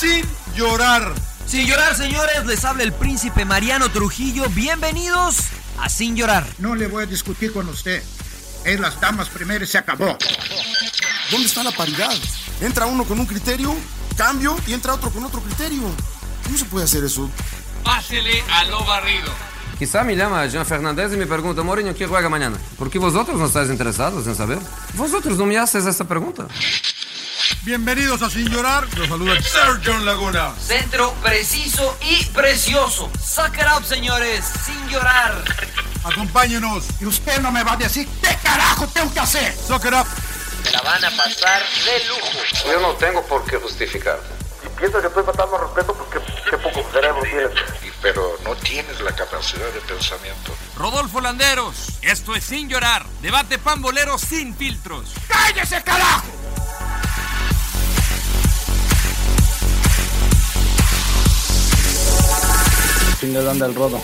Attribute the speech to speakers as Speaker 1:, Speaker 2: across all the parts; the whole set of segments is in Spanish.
Speaker 1: sin llorar.
Speaker 2: Sin llorar, señores, les habla el príncipe Mariano Trujillo. Bienvenidos a Sin llorar.
Speaker 3: No le voy a discutir con usted. Es las damas primero y se acabó.
Speaker 4: ¿Dónde está la paridad? Entra uno con un criterio, cambio y entra otro con otro criterio. ¿Cómo se puede hacer eso?
Speaker 5: Pásele a lo barrido.
Speaker 6: Quizá me llama Jean Fernández y me pregunta, Mourinho, ¿quién juega mañana? ¿Por qué vosotros no estáis interesados en saber? Vosotros no me haces esta pregunta.
Speaker 1: Bienvenidos a Sin Llorar. Los saluda Sergio Laguna.
Speaker 2: Centro preciso y precioso. Suck it up, señores. Sin llorar.
Speaker 1: Acompáñenos.
Speaker 3: Y usted no me va a decir qué carajo tengo que hacer.
Speaker 1: Suck it up.
Speaker 2: Se la van a pasar de lujo.
Speaker 6: Yo no tengo por qué justificarte.
Speaker 7: piensas que estoy faltando al respeto porque qué poco cerebro tienes.
Speaker 8: Pero no tienes la capacidad de pensamiento.
Speaker 5: Rodolfo Landeros. Esto es Sin llorar. Debate pambolero sin filtros.
Speaker 3: ¡Cállese, carajo!
Speaker 9: Chinga, ¿dónde el rodo?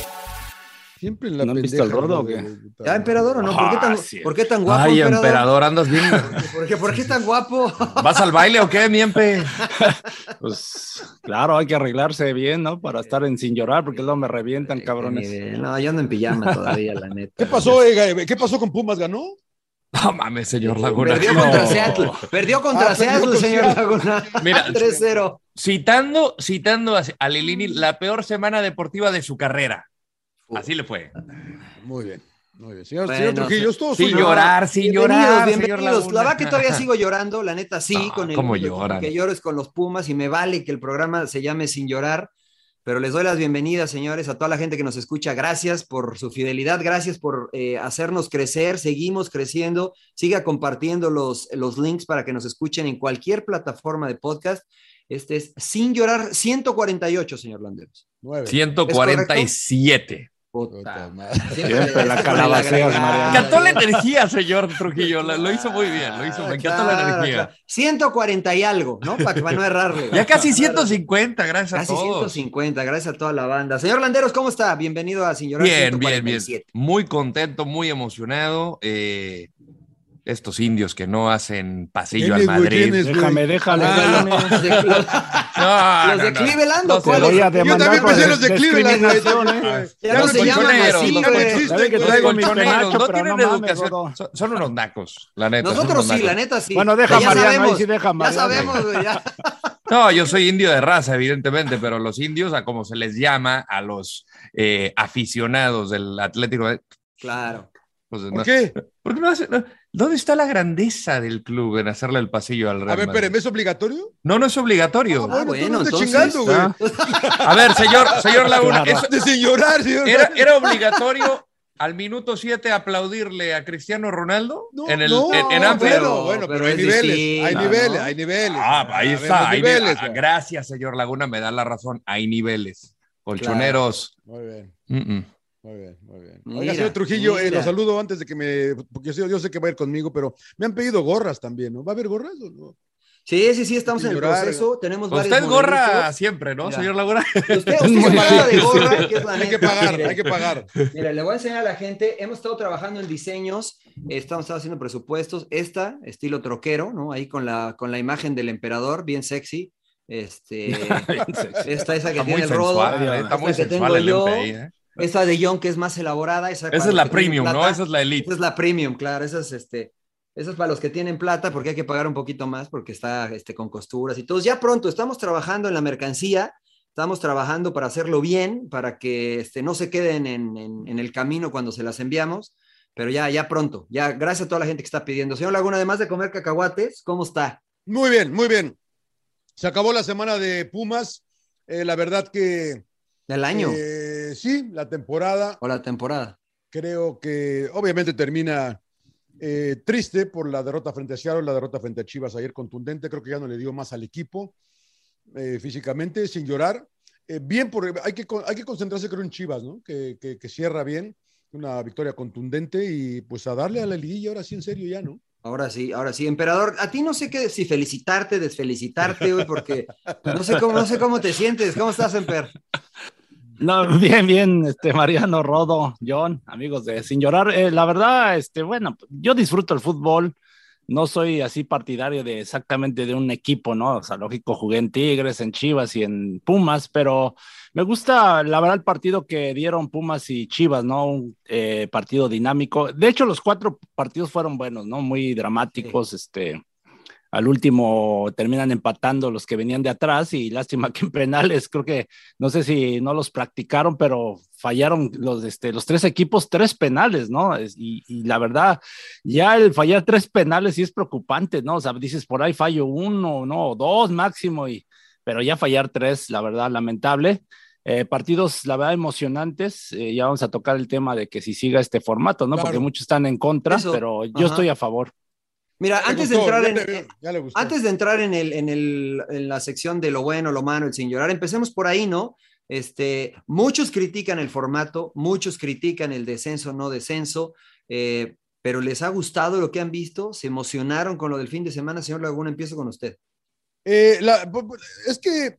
Speaker 1: Siempre en la
Speaker 9: ¿No han visto el rodo o qué?
Speaker 10: ¿Ya, emperador o no? ¿Por qué tan,
Speaker 9: Ah, sí.
Speaker 10: ¿por qué tan guapo,
Speaker 9: Ay,
Speaker 10: emperador?
Speaker 9: emperador, andas bien.
Speaker 10: ¿Por qué, por qué tan guapo?
Speaker 9: ¿Vas al baile o qué, miempe? Pues claro, hay que arreglarse bien, ¿no? Para estar en sin llorar, porque luego me revientan, cabrones.
Speaker 10: Eh, No, yo ando en pijama todavía, la neta.
Speaker 1: ¿Qué pasó, eh? ¿Qué pasó con Pumas? ¿Ganó?
Speaker 9: No mames, señor Laguna.
Speaker 10: Perdió
Speaker 9: No.
Speaker 10: contra Seattle. Perdió contra
Speaker 1: Ah,
Speaker 10: Seattle, señor
Speaker 1: Seattle.
Speaker 10: Laguna.
Speaker 9: Mira,
Speaker 10: 3-0.
Speaker 9: Citando, citando a Lilini, la peor semana deportiva de su carrera. Así le fue.
Speaker 1: Muy bien. Muy bien. Señor,
Speaker 10: Bueno,
Speaker 1: señor Trujillo, es todo
Speaker 9: Sin
Speaker 1: suyo.
Speaker 9: llorar, sin
Speaker 10: Bienvenidos,
Speaker 9: llorar.
Speaker 10: bienvenidos. La verdad que todavía sigo llorando, la neta sí,
Speaker 9: No,
Speaker 10: con el
Speaker 9: ¿cómo
Speaker 10: con
Speaker 9: lloran?
Speaker 10: que lloro es con los Pumas y me vale que el programa se llame Sin llorar, pero les doy las bienvenidas, señores, a toda la gente que nos escucha. Gracias por su fidelidad, gracias por eh, hacernos crecer, seguimos creciendo. Siga compartiendo los, los links para que nos escuchen en cualquier plataforma de podcast. Este es Sin llorar 148, señor Landeros.
Speaker 1: Nueve.
Speaker 9: 147.
Speaker 10: Puta madre. Siempre
Speaker 9: la encantó la energía, señor Trujillo. Lo, lo hizo muy bien, lo hizo. Me encantó la energía.
Speaker 10: claro. 140 y algo, ¿no? Para, para no errarle.
Speaker 9: Ya casi 150, gracias a
Speaker 10: Casi
Speaker 9: todos.
Speaker 10: 150, gracias a toda la banda. Señor Landeros, ¿cómo está? Bienvenido a Sin Llorar
Speaker 9: Bien, bien, bien.
Speaker 10: 147.
Speaker 9: Muy contento, muy emocionado. eh, estos indios que no hacen pasillo al. Madrid. Déjame, déjame.
Speaker 10: Ah, los de- los-
Speaker 9: No,
Speaker 10: los
Speaker 9: no,
Speaker 10: de
Speaker 9: no.
Speaker 10: Cleveland,
Speaker 9: Los
Speaker 10: ¿o cuáles?
Speaker 9: voy a
Speaker 1: Yo
Speaker 9: demandar
Speaker 1: también pensé en los de Cleveland,
Speaker 9: ¿eh?
Speaker 10: Ya
Speaker 1: Ya
Speaker 10: no se llaman así,
Speaker 1: No
Speaker 9: no
Speaker 1: tienen educación.
Speaker 9: Son, unos nacos, la neta.
Speaker 10: Nosotros sí, la neta sí.
Speaker 9: Bueno, deja
Speaker 10: ya
Speaker 9: Mariano, sí deja
Speaker 10: Ya sabemos, güey, ya.
Speaker 9: No, yo soy indio de raza, evidentemente, pero los indios, a como se les llama a los eh, aficionados del Atlético,
Speaker 10: Claro.
Speaker 9: pues,
Speaker 1: ¿Por
Speaker 9: no-
Speaker 1: qué?
Speaker 9: ¿por qué no hace- no? ¿Dónde está la grandeza del club en hacerle el pasillo al Real
Speaker 1: A ver,
Speaker 9: Madrid?
Speaker 1: espérame, ¿es obligatorio?
Speaker 9: No, no es obligatorio.
Speaker 1: Ah, bueno,
Speaker 10: bueno,
Speaker 1: tú no estés
Speaker 10: entonces,
Speaker 1: chingando, güey.
Speaker 9: A ver, señor, señor Laguna,
Speaker 1: Claro.
Speaker 9: eso-
Speaker 1: De sin llorar, señor.
Speaker 9: ¿era, era obligatorio al minuto 7 aplaudirle a Cristiano Ronaldo
Speaker 1: No,
Speaker 9: en, el,
Speaker 1: no,
Speaker 9: en, en Anfield?
Speaker 1: Bueno, bueno, pero,
Speaker 10: pero
Speaker 1: hay
Speaker 10: es
Speaker 1: niveles, hay
Speaker 10: ¿no?
Speaker 1: niveles, hay niveles.
Speaker 9: Ah, ahí está. hay
Speaker 1: niveles,
Speaker 9: nive-
Speaker 1: güey.
Speaker 9: Gracias, señor Laguna, me da la razón. Hay niveles. Colchoneros.
Speaker 1: Muy bien,
Speaker 9: Mm, mm.
Speaker 1: Muy bien, muy bien.
Speaker 10: Mira,
Speaker 1: Oiga, señor Trujillo, eh, lo saludo antes de que me. Porque yo, yo sé que va a ir conmigo, pero me han pedido gorras también, ¿no? ¿Va a haber gorras o no?
Speaker 10: Sí, sí, sí, estamos en el proceso. Tenemos varios
Speaker 9: Usted gorra
Speaker 10: modelitos.
Speaker 9: siempre, ¿no,
Speaker 10: Mira.
Speaker 9: señor Laguna?
Speaker 10: Usted, usted paga de gorra, que es la
Speaker 1: Hay que pagar,
Speaker 10: Mire,
Speaker 1: hay que pagar.
Speaker 10: Mira, le voy a enseñar a la gente. Hemos estado trabajando en diseños, estamos haciendo presupuestos. Esta, estilo troquero, ¿no? Ahí con la, con la imagen del emperador, bien sexy. Este, esta, esa que
Speaker 9: Está
Speaker 10: tiene el rodo.
Speaker 9: sensual, ¿eh? está
Speaker 10: esta
Speaker 9: muy
Speaker 10: que
Speaker 9: sensual
Speaker 10: tengo
Speaker 9: el
Speaker 10: yo.
Speaker 9: MP ahí, ¿eh?
Speaker 10: Esta de John, que es más elaborada. Esa,
Speaker 9: Esa es la premium, ¿no? Esa es la elite.
Speaker 10: Esa es la premium, claro. Esa es, este, esa es para los que tienen plata, porque hay que pagar un poquito más, porque está este, con costuras y todo. Ya pronto, estamos trabajando en la mercancía, estamos trabajando para hacerlo bien, para que este, no se queden en, en- en el camino cuando se las enviamos, pero ya, ya pronto. Ya, gracias a toda la gente que está pidiendo. Señor Laguna, además de comer cacahuates, ¿cómo está?
Speaker 1: Muy bien, muy bien. Se acabó la semana de Pumas. Eh, la verdad que.
Speaker 10: Del año
Speaker 1: eh, sí, la temporada.
Speaker 10: o la temporada.
Speaker 1: Creo que obviamente termina eh, triste por la derrota frente a Seattle, la derrota frente a Chivas ayer contundente. Creo que ya no le dio más al equipo eh, físicamente, sin llorar. Eh, bien, por, hay, que, hay que concentrarse, creo, en Chivas, ¿no? Que, que- que cierra bien, una victoria contundente y pues a darle a la liguilla ahora sí, en serio, ya, ¿no?
Speaker 10: Ahora sí, ahora sí. Emperador, a ti no sé qué, si felicitarte, desfelicitarte, güey, porque no sé cómo, no sé cómo te sientes. ¿Cómo estás, Emper?
Speaker 11: No, bien, bien, este Mariano Rodo, John, amigos de Sin Llorar. Eh, la verdad, este, bueno, yo disfruto el fútbol. no soy así partidario de exactamente de un equipo, ¿no? O sea, lógico, jugué en Tigres, en Chivas y en Pumas, pero me gusta, la verdad, el partido que dieron Pumas y Chivas, ¿no? Un eh, partido dinámico. De hecho, los cuatro partidos fueron buenos, ¿no? Muy dramáticos, este al último terminan empatando los que venían de atrás y lástima que en penales, creo que no sé si no los practicaron, pero fallaron los, este, los tres equipos tres penales, ¿no? Y, y, la verdad, ya el fallar tres penales sí es preocupante, ¿no? O sea, dices por ahí fallo uno, no, dos máximo, y, pero ya fallar tres, la verdad, lamentable. Eh, partidos, la verdad, emocionantes. Eh, ya vamos a tocar el tema de que si siga este formato, ¿no? Claro. Porque muchos están en contra, Eso, pero yo ajá. estoy a favor.
Speaker 10: Mira, antes, gustó, de entrar en, antes de entrar en, el, en, el, en la sección de lo bueno, lo malo, el sin llorar, empecemos por ahí, ¿no? Este, muchos critican el formato, muchos critican el descenso, no descenso, eh, pero les ha gustado lo que han visto, se emocionaron con lo del fin de semana. Señor Laguna, empiezo con usted.
Speaker 1: Eh, la, es que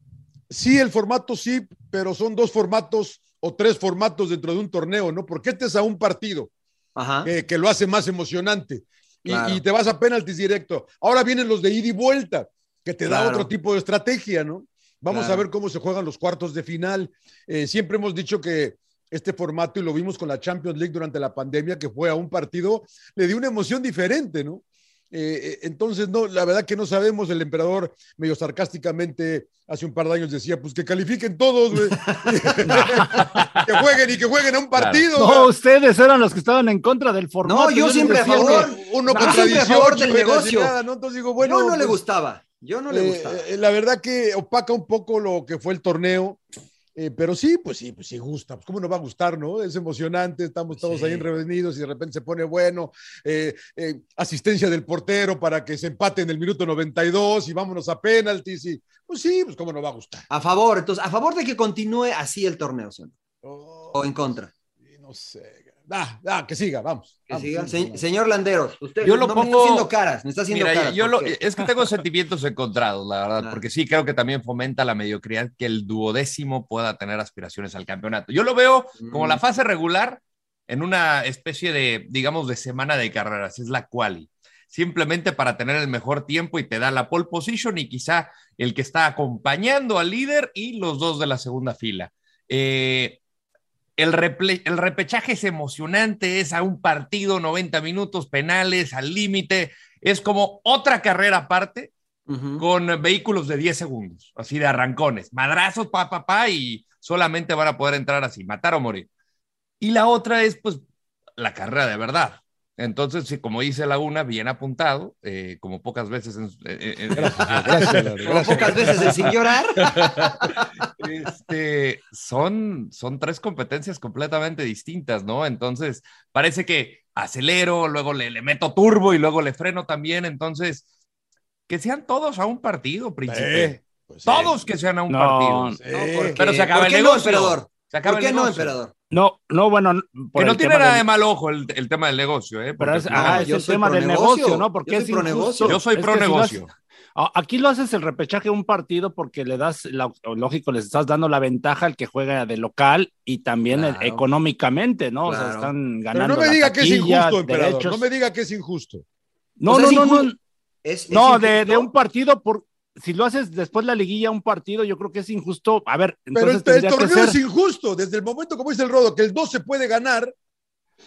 Speaker 1: sí, el formato sí, pero son dos formatos o tres formatos dentro de un torneo, ¿no? Porque este es a un partido
Speaker 10: Ajá.
Speaker 1: Eh, que lo hace más emocionante.
Speaker 10: Claro.
Speaker 1: y, y, te vas a penaltis directo. Ahora vienen los de ida y vuelta, que te da
Speaker 10: Claro.
Speaker 1: otro tipo de estrategia, ¿no? Vamos
Speaker 10: Claro.
Speaker 1: a ver cómo se juegan los cuartos de final. Eh, siempre hemos dicho que este formato, y lo vimos con la Champions League durante la pandemia, que fue a un partido, le dio una emoción diferente, ¿no? Eh, eh, entonces, no, la verdad que no sabemos, el emperador medio sarcásticamente hace un par de años decía, pues que califiquen todos, güey. que jueguen y que jueguen a un partido.
Speaker 11: No, ustedes eran los que estaban en contra del formato.
Speaker 10: No, yo siempre a favor.
Speaker 11: que-
Speaker 1: Uno
Speaker 10: Yo
Speaker 1: con
Speaker 10: siempre a
Speaker 1: tradición,
Speaker 10: favor del negocio.
Speaker 1: nada, ¿no? Entonces digo, bueno,
Speaker 10: Yo no le
Speaker 1: pues,
Speaker 10: gustaba. Yo no le
Speaker 1: eh,
Speaker 10: gustaba.
Speaker 1: la verdad que opaca un poco lo que fue el torneo, eh, pero sí, pues sí, pues sí gusta. Pues cómo nos va a gustar, ¿no? Es emocionante, estamos todos
Speaker 10: Sí.
Speaker 1: ahí reunidos y de repente se pone bueno. eh, eh, asistencia del portero para que se empate en el minuto 92 y vámonos a penaltis. Y, pues sí, pues cómo nos va a gustar.
Speaker 10: A favor, entonces, a favor de que continúe así el torneo, señor.
Speaker 1: Oh,
Speaker 10: O en contra.
Speaker 1: no sé. Ah, ah, que siga, vamos.
Speaker 10: Que
Speaker 1: Vamos,
Speaker 10: siga.
Speaker 1: sí,
Speaker 10: Se-
Speaker 1: vamos.
Speaker 10: señor Landeros, usted
Speaker 9: Yo lo
Speaker 10: no me
Speaker 9: pongo-
Speaker 10: está haciendo caras, me está haciendo
Speaker 9: Mira,
Speaker 10: caras.
Speaker 9: yo
Speaker 10: ¿por
Speaker 9: lo- es que tengo sentimientos encontrados, la verdad, porque sí creo que también fomenta la mediocridad que el duodécimo pueda tener aspiraciones al campeonato. Yo lo veo como
Speaker 10: Mm.
Speaker 9: la fase regular en una especie de, digamos, de semana de carreras, es la quali. Simplemente para tener el mejor tiempo y te da la pole position y quizá el que está acompañando al líder y los dos de la segunda fila. Eh, el, el repechaje es emocionante, es a un partido, 90 minutos, penales, al límite. Es como otra carrera aparte con vehículos de 10 segundos, así de arrancones, madrazos, pa, pa, pa, y solamente van a poder entrar así, matar o morir. Y la otra es, pues, la carrera de verdad. Entonces, sí, como dice Laguna, bien apuntado, eh, como pocas veces en, eh,
Speaker 1: Gracias,
Speaker 10: Como
Speaker 1: gracias.
Speaker 10: pocas veces sin llorar.
Speaker 9: este, son, son tres competencias completamente distintas, ¿no? Entonces, parece que acelero, luego le, le meto turbo y luego le freno también. Entonces, que sean todos a un partido, príncipe.
Speaker 1: Eh, pues sí.
Speaker 9: Todos que sean a un
Speaker 11: No,
Speaker 9: partido.
Speaker 1: Sí.
Speaker 10: No, porque-
Speaker 9: Pero se acaba
Speaker 10: ¿Por
Speaker 9: el
Speaker 10: qué no,
Speaker 9: negocio.
Speaker 10: emperador?
Speaker 9: Se acaba
Speaker 10: ¿Por
Speaker 9: el
Speaker 10: qué no,
Speaker 9: negocio.
Speaker 10: emperador?
Speaker 11: No, no, bueno, por
Speaker 9: Que no tiene nada
Speaker 11: del-
Speaker 9: de mal ojo el, el tema del negocio, ¿eh?
Speaker 11: Pero
Speaker 9: Porque,
Speaker 11: es, ajá,
Speaker 10: no,
Speaker 11: es
Speaker 10: yo
Speaker 11: el
Speaker 10: soy
Speaker 11: tema del
Speaker 10: negocio,
Speaker 11: negocio, ¿no? Porque
Speaker 10: yo
Speaker 11: es
Speaker 10: soy pro negocio.
Speaker 9: Yo soy pro
Speaker 11: si
Speaker 9: negocio.
Speaker 11: a- Aquí lo haces el repechaje un partido porque le das, la, lógico, les estás dando la ventaja al que juega de local y también el-
Speaker 10: Claro.
Speaker 11: económicamente, ¿no? O sea, están
Speaker 1: Pero
Speaker 11: ganando.
Speaker 1: no me diga que es injusto, emperador.
Speaker 11: derechos.
Speaker 1: No me diga que es injusto.
Speaker 11: No,
Speaker 10: O sea,
Speaker 11: no,
Speaker 10: es
Speaker 11: no, no,
Speaker 10: injusto. Es- es
Speaker 11: no, de, de un partido por. Si lo haces después la liguilla un partido, yo creo que es injusto. A ver,
Speaker 1: Pero el, el
Speaker 11: tendría que
Speaker 1: torneo
Speaker 11: ser-
Speaker 1: es injusto. Desde el momento, como dice el Rodo, que el 2 se puede ganar,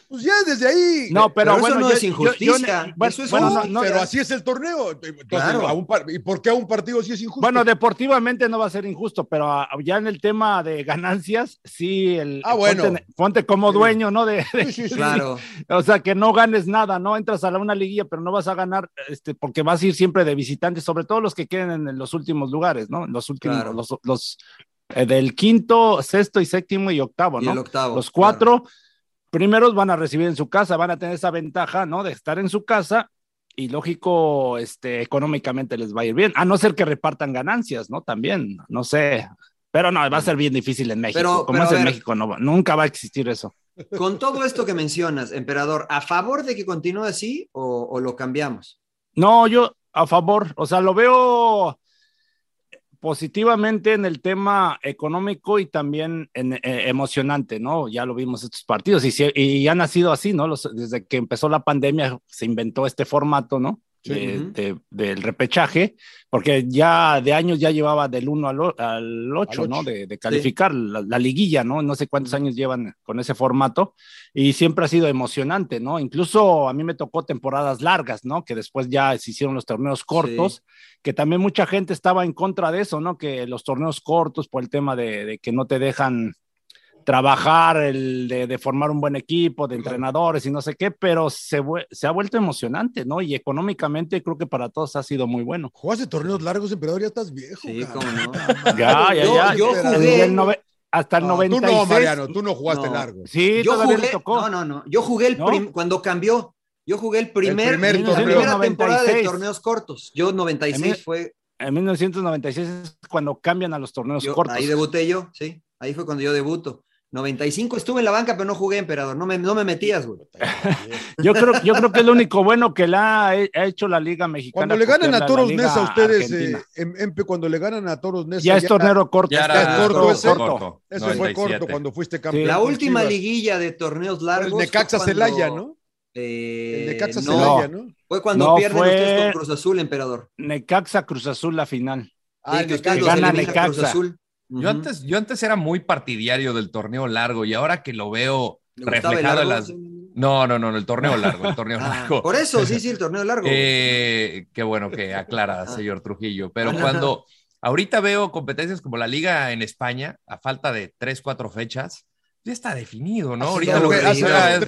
Speaker 1: pues ya desde ahí.
Speaker 11: No, pero,
Speaker 10: Pero eso
Speaker 11: bueno,
Speaker 10: no
Speaker 11: yo-
Speaker 10: es
Speaker 11: yo- yo-
Speaker 10: injusticia,
Speaker 11: bueno,
Speaker 10: eso es
Speaker 11: bueno,
Speaker 10: fútbol.
Speaker 11: no, no,
Speaker 1: pero así es el torneo. Entonces,
Speaker 10: Claro.
Speaker 1: a un par- ¿Y por qué a un partido sí es injusto?
Speaker 11: Bueno, deportivamente no va a ser injusto, pero ya en el tema de ganancias, sí, el
Speaker 1: Ah, bueno.
Speaker 11: ponte, ponte como dueño, ¿no? De, de-
Speaker 1: Sí, sí, sí.
Speaker 10: Claro.
Speaker 11: o sea, que no ganes nada, ¿no? Entras a la, una liguilla, pero no vas a ganar, este, porque vas a ir siempre de visitantes, sobre todo los que queden en los últimos lugares, ¿no? Los últimos,
Speaker 10: Claro.
Speaker 11: los, los eh, del quinto, sexto y séptimo y octavo,
Speaker 10: Y
Speaker 11: ¿no?
Speaker 10: el octavo.
Speaker 11: Los cuatro primeros van a recibir en su casa, van a tener esa ventaja, ¿no? De estar en su casa y lógico, este, económicamente les va a ir bien, a no ser que repartan ganancias, ¿no? También, no sé. Pero no, va a ser bien difícil en México.
Speaker 10: Pero-
Speaker 11: Como
Speaker 10: pero
Speaker 11: es en
Speaker 10: ver.
Speaker 11: México, no, nunca va a existir eso.
Speaker 10: Con todo esto que mencionas, emperador, ¿a favor de que continúe así o, o lo cambiamos?
Speaker 11: No, yo a favor, o sea, lo veo positivamente en el tema económico y también en, eh, emocionante, ¿no? Ya lo vimos estos partidos y, y han nacido así, ¿no? Los- desde que empezó la pandemia se inventó este formato, ¿no? De, de, del repechaje, porque ya de años ya llevaba del 1 al, al 8, ¿no? De, de calificar sí. la, la, liguilla, ¿no? No sé cuántos años llevan con ese formato y siempre ha sido emocionante, ¿no? Incluso a mí me tocó temporadas largas, ¿no? Que después ya se hicieron los torneos cortos, sí. que también mucha gente estaba en contra de eso, ¿no? Que los torneos cortos por el tema de, de que no te dejan trabajar, el de, de, formar un buen equipo, de entrenadores y no sé qué, pero se, se, ha vuelto emocionante, ¿no? Y económicamente creo que para todos ha sido muy bueno.
Speaker 1: Jugaste torneos largos, emperador, ya estás viejo.
Speaker 10: Sí, cómo no.
Speaker 11: ya, ya, ya.
Speaker 10: Yo, yo jugué.
Speaker 11: El nove, hasta el
Speaker 1: no,
Speaker 11: 96.
Speaker 1: Tú no, Mariano, tú no jugaste
Speaker 10: no.
Speaker 1: largo.
Speaker 11: Sí,
Speaker 10: yo jugué,
Speaker 11: le tocó.
Speaker 10: No, no, no. Yo jugué el prim, cuando cambió. Yo jugué el primer,
Speaker 1: el primer
Speaker 10: la primera
Speaker 11: 96.
Speaker 10: temporada de torneos cortos. Yo 96
Speaker 11: En
Speaker 10: fue.
Speaker 11: En 1996 es cuando cambian a los torneos
Speaker 10: yo-
Speaker 11: cortos.
Speaker 10: ahí debuté yo, sí. Ahí fue cuando yo debuto. 95 estuve en la banca, pero no jugué, emperador. No me, no me metías, güey.
Speaker 11: Yo creo, yo creo que es lo único bueno que la ha, ha hecho la Liga Mexicana.
Speaker 1: Cuando le ganan a Toros Nesa a ustedes, eh, em- Empe, cuando le ganan a Toros Nesa.
Speaker 11: ya es torneo corto.
Speaker 9: Ya era
Speaker 11: es
Speaker 1: corto ese.
Speaker 9: corto.
Speaker 1: Ese fue
Speaker 9: 97.
Speaker 1: corto cuando fuiste campeón.
Speaker 10: La
Speaker 1: con
Speaker 10: última
Speaker 1: Chivas.
Speaker 10: liguilla de torneos largos.
Speaker 1: El Necaxa
Speaker 10: cuando-
Speaker 1: Celaya, ¿no?
Speaker 10: Eh,
Speaker 1: El Necaxa
Speaker 10: no,
Speaker 1: Celaya, ¿no?
Speaker 10: Fue cuando
Speaker 11: No,
Speaker 10: pierden
Speaker 11: fue-
Speaker 10: ustedes con Cruz Azul, emperador.
Speaker 11: Necaxa Cruz Azul la final.
Speaker 1: Ah,
Speaker 10: Sí, que
Speaker 1: Necaxa.
Speaker 10: los
Speaker 11: Gana
Speaker 10: elimina Cruz
Speaker 11: Necaxa.
Speaker 10: Azul.
Speaker 9: Yo antes, yo antes era muy partidario del torneo largo y ahora que lo veo
Speaker 10: ¿Le gustaba el
Speaker 9: reflejado en las. No, no, no, el torneo largo, el torneo
Speaker 10: Ah,
Speaker 9: largo.
Speaker 10: por eso, sí, sí, el torneo largo.
Speaker 9: Eh, qué bueno que aclara, señor Trujillo. Pero cuando ahorita veo competencias como la Liga en España, a falta de tres, cuatro fechas, ya está definido, ¿no?
Speaker 10: Hace
Speaker 9: ahorita
Speaker 10: dos
Speaker 9: lo que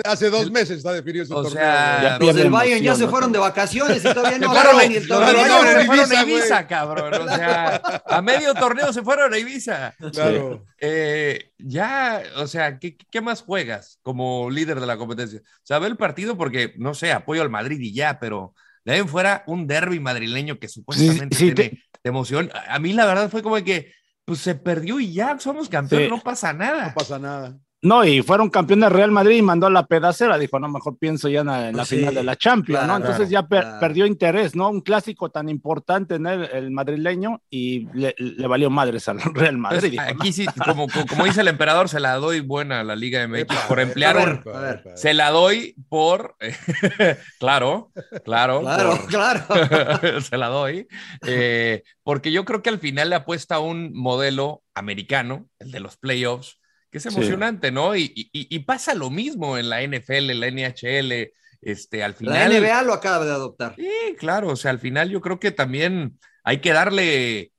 Speaker 1: hace, dos meses está definido ese
Speaker 9: O
Speaker 1: torneo.
Speaker 9: sea,
Speaker 10: los del Bayern ya se fueron de vacaciones y todavía no
Speaker 1: fueron-
Speaker 10: ni el torneo.
Speaker 9: No,
Speaker 1: a
Speaker 9: se fueron
Speaker 1: Ibiza,
Speaker 9: a Ibiza, cabrón. O sea, a medio torneo se fueron a Ibiza.
Speaker 1: Claro.
Speaker 9: Eh, ya, o sea, ¿qué, ¿qué más juegas como líder de la competencia? O sea, ve el partido porque, no sé, apoyo al Madrid y ya, pero de ahí en fuera un derby madrileño que supuestamente
Speaker 11: Sí, sí,
Speaker 9: tiene de emoción. A mí la verdad fue como que, pues se perdió y ya, somos campeones,
Speaker 11: Sí.
Speaker 9: no pasa nada.
Speaker 1: No pasa nada.
Speaker 11: No, y fueron campeones Real Madrid y mandó a la pedacera. Dijo, no, mejor pienso ya en la, en la
Speaker 10: Sí,
Speaker 11: final de la Champions,
Speaker 10: claro,
Speaker 11: ¿no? Entonces ya per-
Speaker 10: claro.
Speaker 11: perdió interés, ¿no? Un clásico tan importante en el, el madrileño y le, le valió madres al Real Madrid. Dijo,
Speaker 9: Pues, Aquí sí, como, como, dice el emperador, se la doy buena a la Liga MX
Speaker 1: Epa,
Speaker 9: por emplear
Speaker 10: a
Speaker 9: un,
Speaker 10: ver, a ver.
Speaker 9: Se la doy por. claro, claro.
Speaker 10: Claro,
Speaker 9: por-
Speaker 10: claro.
Speaker 9: se la doy. eh, porque yo creo que al final le apuesta a un modelo americano, el de los playoffs, que es
Speaker 11: Sí.
Speaker 9: emocionante, ¿no? Y, y- y pasa lo mismo en la NFL, en la NHL. Este, al
Speaker 10: La
Speaker 9: final.
Speaker 10: NBA lo acaba de adoptar.
Speaker 9: Sí, claro, o sea, al final yo creo que también hay que darle eh,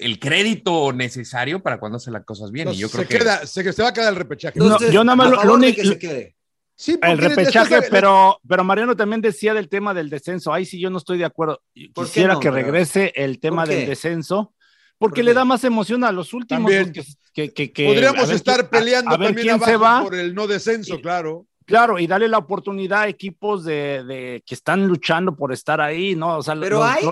Speaker 9: el crédito necesario para cuando se las cosas bien. Y yo
Speaker 1: se,
Speaker 9: creo que.
Speaker 1: queda, se, se va a quedar el repechaje.
Speaker 11: No,
Speaker 10: Entonces,
Speaker 11: yo nada más lo- lo único-
Speaker 10: que se quede.
Speaker 1: Sí,
Speaker 11: el repechaje, pero, pero Mariano también decía del tema del descenso. Ahí sí yo no estoy de acuerdo.
Speaker 10: ¿Por qué
Speaker 11: Quisiera
Speaker 10: no,
Speaker 11: que
Speaker 10: pero-
Speaker 11: regrese el tema del descenso, porque
Speaker 10: ¿Por
Speaker 11: le da más emoción a los últimos.
Speaker 1: También.
Speaker 11: que- que- que- a
Speaker 1: Podríamos
Speaker 11: ver
Speaker 1: estar
Speaker 11: a-
Speaker 1: peleando
Speaker 11: a ver
Speaker 1: también
Speaker 11: quién
Speaker 1: abajo
Speaker 11: se va.
Speaker 1: por el no descenso, claro.
Speaker 11: Claro, y darle la oportunidad a equipos de, de- que están luchando por estar ahí, ¿no? O sea,
Speaker 10: Pero
Speaker 11: los-
Speaker 10: hay,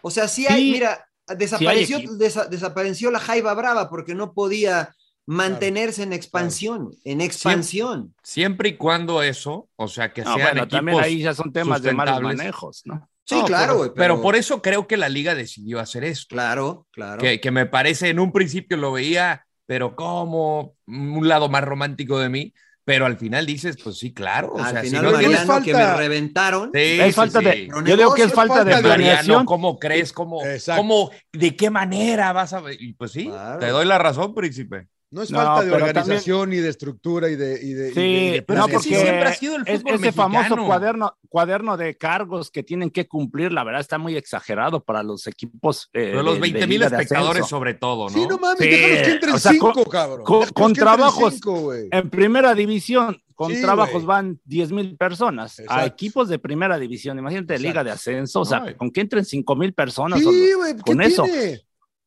Speaker 10: o sea, sí
Speaker 11: Sí.
Speaker 10: hay, mira, desapareció, desa- desapareció la Jaiba Brava porque no podía mantenerse en expansión, en expansión.
Speaker 9: Siempre y cuando eso, o sea, que
Speaker 11: no,
Speaker 9: sean
Speaker 11: bueno,
Speaker 9: equipos
Speaker 11: también ahí ya son temas de malos manejos, ¿no?
Speaker 10: Sí,
Speaker 9: No,
Speaker 10: claro,
Speaker 9: pero, por eso creo que la liga decidió hacer esto.
Speaker 10: Claro, claro.
Speaker 9: Que, que me parece, en un principio lo veía, pero como un lado más romántico de mí, pero al final dices, pues sí, claro. O
Speaker 10: Al
Speaker 9: sea, si
Speaker 10: final,
Speaker 9: no tienes
Speaker 10: Mariano, que me
Speaker 1: falta-
Speaker 10: reventaron.
Speaker 9: Sí,
Speaker 11: Es
Speaker 9: sí,
Speaker 11: falta
Speaker 9: sí.
Speaker 11: de, yo digo que es falta de
Speaker 1: falta
Speaker 11: planeación.
Speaker 9: ¿cómo crees? ¿Cómo, cómo, de qué manera vas a ver? Y pues sí,
Speaker 10: Claro.
Speaker 9: te doy la razón, príncipe.
Speaker 1: No es
Speaker 11: No,
Speaker 1: falta de organización y de estructura y de. Y de,
Speaker 11: Sí,
Speaker 1: de- y de
Speaker 11: pero no,
Speaker 9: es
Speaker 11: porque
Speaker 9: sí, siempre ha sido el
Speaker 11: es-
Speaker 9: fútbol
Speaker 11: ese famoso cuaderno, cuaderno de cargos que tienen que cumplir, la verdad está muy exagerado para los equipos. eh,
Speaker 9: Pero los
Speaker 11: de- de
Speaker 9: 20 mil espectadores sobre todo, ¿no?
Speaker 1: Sí, no mames,
Speaker 11: Sí,
Speaker 1: déjalos que entren
Speaker 11: o sea,
Speaker 1: cinco,
Speaker 11: con-
Speaker 1: cabrón.
Speaker 11: con- trabajos-
Speaker 1: cinco, güey.
Speaker 11: En primera división, con
Speaker 1: Sí,
Speaker 11: trabajos van 10 mil personas a equipos de primera división. Imagínate,
Speaker 1: Exacto.
Speaker 11: liga de ascenso, o sea, con que entren 5 mil personas.
Speaker 1: Sí, güey, ¿qué
Speaker 11: con eso.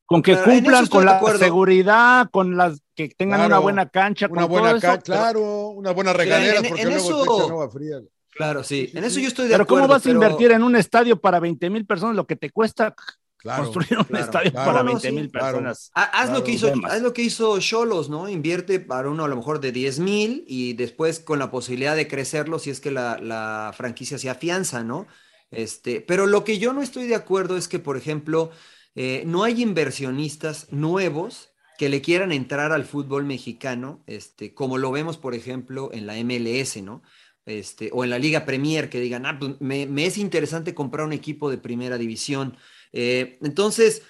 Speaker 11: Con que
Speaker 10: Pero eso
Speaker 11: cumplan con la seguridad, con las que tengan
Speaker 1: Claro,
Speaker 11: una buena cancha,
Speaker 1: Una
Speaker 11: con
Speaker 1: buena
Speaker 11: todo eso,
Speaker 1: ca-
Speaker 11: pero-
Speaker 1: claro, una buena regadera,
Speaker 10: en-
Speaker 1: porque
Speaker 10: en
Speaker 1: luego
Speaker 10: eso-
Speaker 1: te echan agua fría.
Speaker 10: Claro, sí. En eso yo estoy de
Speaker 11: Pero
Speaker 10: acuerdo.
Speaker 11: ¿cómo vas a
Speaker 10: pero-
Speaker 11: invertir en un estadio para 20 mil personas lo que te cuesta
Speaker 1: Claro.
Speaker 11: construir un
Speaker 10: claro,
Speaker 11: estadio
Speaker 1: claro.
Speaker 11: para
Speaker 10: No, no,
Speaker 11: 20
Speaker 10: sí,
Speaker 11: mil personas?
Speaker 10: Ha- Haz, lo que hizo, haz lo que hizo Cholos, ¿no? Invierte para uno a lo mejor de 10 mil y después con la posibilidad de crecerlo si es que la, la franquicia se afianza, ¿no? Este, pero lo que yo no estoy de acuerdo es que, por ejemplo, eh, no hay inversionistas nuevos que le quieran entrar al fútbol mexicano, este, como lo vemos, por ejemplo, en la MLS, ¿no? este, o en la Liga Premier que digan, ah, pues me, es interesante comprar un equipo de primera división. Eh, entonces,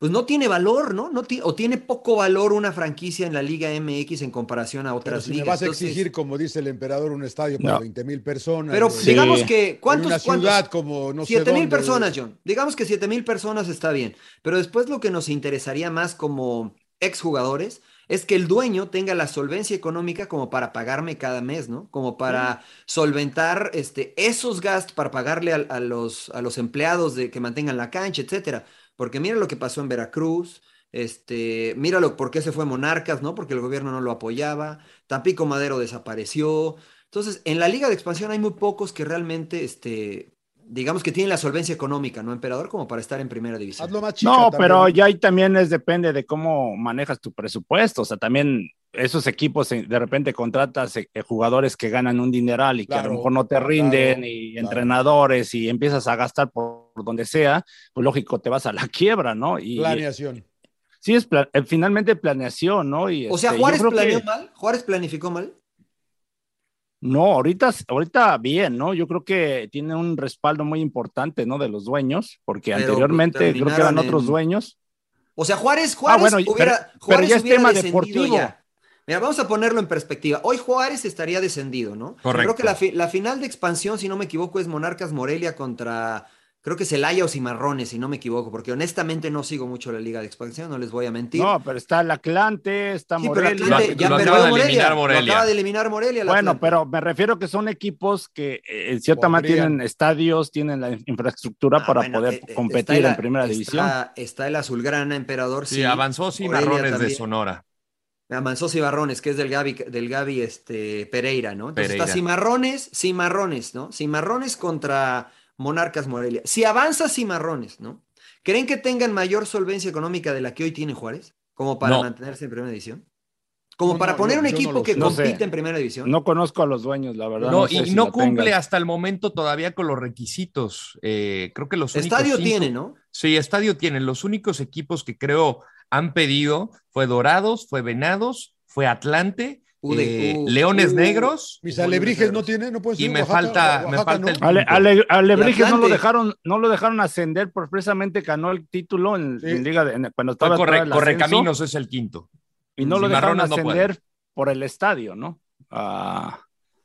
Speaker 10: pues no tiene valor, ¿no? no o tiene poco valor una franquicia en la Liga MX en comparación a otras
Speaker 1: Pero si
Speaker 10: ligas.
Speaker 1: me vas a
Speaker 10: Entonces,
Speaker 1: exigir, como dice el emperador, un estadio para
Speaker 11: No.
Speaker 1: 20 mil personas.
Speaker 10: pero
Speaker 1: eh,
Speaker 10: digamos
Speaker 11: Sí.
Speaker 10: que, ¿cuántos?
Speaker 1: en una
Speaker 10: cuántos?
Speaker 1: como no sé
Speaker 10: 7 mil personas, John. Digamos que 7 mil personas está bien. Pero después lo que nos interesaría más como exjugadores es que el dueño tenga la solvencia económica como para pagarme cada mes, ¿no? Como para solventar este, esos gastos, para pagarle a, a los, a los empleados de, que mantengan la cancha, etcétera. Porque mira lo que pasó en Veracruz, este, míralo por qué se fue Monarcas, ¿no? Porque el gobierno no lo apoyaba. Tampico Madero desapareció. Entonces, en la liga de expansión hay muy pocos que realmente, este, digamos que tienen la solvencia económica, ¿no, emperador? Como para estar en primera división.
Speaker 1: Hazlo más chica
Speaker 11: No,
Speaker 1: también.
Speaker 11: pero ya ahí también es depende de cómo manejas tu presupuesto. O sea, también esos equipos eh, de repente contratas eh, jugadores que ganan un dineral y que a lo mejor no te
Speaker 1: claro,
Speaker 11: rinden y
Speaker 1: claro.
Speaker 11: entrenadores y empiezas a gastar por donde sea, pues lógico te vas a la quiebra, ¿no? Y
Speaker 1: Planeación.
Speaker 11: sí es pla- eh, finalmente planeación, ¿no? Y
Speaker 10: O sea,
Speaker 11: este,
Speaker 10: Juárez
Speaker 11: que-
Speaker 10: planeó mal, Juárez planificó mal.
Speaker 11: No, ahorita, ahorita bien, ¿no? Yo creo que tiene un respaldo muy importante, ¿no? De los dueños, porque
Speaker 10: Pero,
Speaker 11: anteriormente creo que eran otros dueros.
Speaker 10: O sea, Juárez, Juárez
Speaker 11: bueno, pero-
Speaker 10: hubiera,
Speaker 11: pero
Speaker 10: Juárez
Speaker 11: ya es
Speaker 10: hubiera
Speaker 11: tema
Speaker 10: descendido
Speaker 11: deportivo.
Speaker 10: ya. Mira, vamos a ponerlo en perspectiva. Hoy Juárez estaría descendido, ¿no?
Speaker 9: Correcto.
Speaker 10: Creo que la, fi- la final de expansión, si no me equivoco, es Monarcas Morelia contra, creo que Celaya o Cimarrones, si no me equivoco, porque honestamente no sigo mucho la liga de expansión, no les voy a mentir.
Speaker 11: No, pero está el Atlante, está
Speaker 10: Sí, pero
Speaker 11: Morelia.
Speaker 10: Atlante
Speaker 9: Lo-
Speaker 10: ya
Speaker 9: lo
Speaker 10: perdió
Speaker 9: acaba de
Speaker 10: Morelia,
Speaker 9: eliminar
Speaker 10: lo
Speaker 9: Morelia.
Speaker 10: acaba de eliminar Morelia. el
Speaker 11: Bueno,
Speaker 10: Atlante.
Speaker 11: pero me refiero que son equipos que eh, en cierta manera tienen estadios, tienen la infraestructura
Speaker 10: Ah,
Speaker 11: para
Speaker 10: bueno,
Speaker 11: poder
Speaker 10: eh, eh,
Speaker 11: competir en
Speaker 10: la-
Speaker 11: primera
Speaker 10: está-
Speaker 11: división.
Speaker 10: Está el Azulgrana, Emperador,
Speaker 9: Sí,
Speaker 10: sí.
Speaker 9: avanzó Cimarrones de. Sonora.
Speaker 10: Avanzó Cimarrones, que es del Gaby, del Gaby este, Pereira, ¿no? Entonces
Speaker 9: Pereira.
Speaker 10: está Cimarrones, Cimarrones, ¿no? Cimarrones contra Monarcas Morelia. Si avanza Cimarrones, ¿no? ¿Creen que tengan mayor solvencia económica de la que hoy tiene Juárez? Como para
Speaker 9: No.
Speaker 10: mantenerse en primera división. Como
Speaker 1: No,
Speaker 10: para poner
Speaker 1: no,
Speaker 10: un equipo que
Speaker 1: sé.
Speaker 10: compite en primera división.
Speaker 11: No conozco a los dueños, la verdad.
Speaker 9: No,
Speaker 11: No, sé
Speaker 9: y
Speaker 11: si
Speaker 9: no cumple
Speaker 11: tengan.
Speaker 9: hasta el momento todavía con los requisitos. Eh, creo que los únicos
Speaker 10: Estadio
Speaker 9: cinco-
Speaker 10: tiene, ¿no?
Speaker 9: Sí, estadio tienen. Los únicos equipos que creo han pedido fue Dorados, fue Venados, fue Atlante, Eh, Leones Negros
Speaker 1: Mis alebrijes no tiene, no pueden
Speaker 9: y
Speaker 1: ser
Speaker 9: me
Speaker 1: Oaxaca,
Speaker 9: falta, me
Speaker 1: Oaxaca,
Speaker 9: falta
Speaker 1: ¿no?
Speaker 9: el
Speaker 11: Ale. Ale- Alebrijes no lo dejaron, no lo dejaron ascender por precisamente ganó el título en,
Speaker 1: Sí.
Speaker 11: en Liga de, en- cuando estaba
Speaker 9: corre, Correcaminos es el quinto.
Speaker 11: y no lo dejaron
Speaker 9: no
Speaker 11: ascender por el estadio, ¿no? Ah,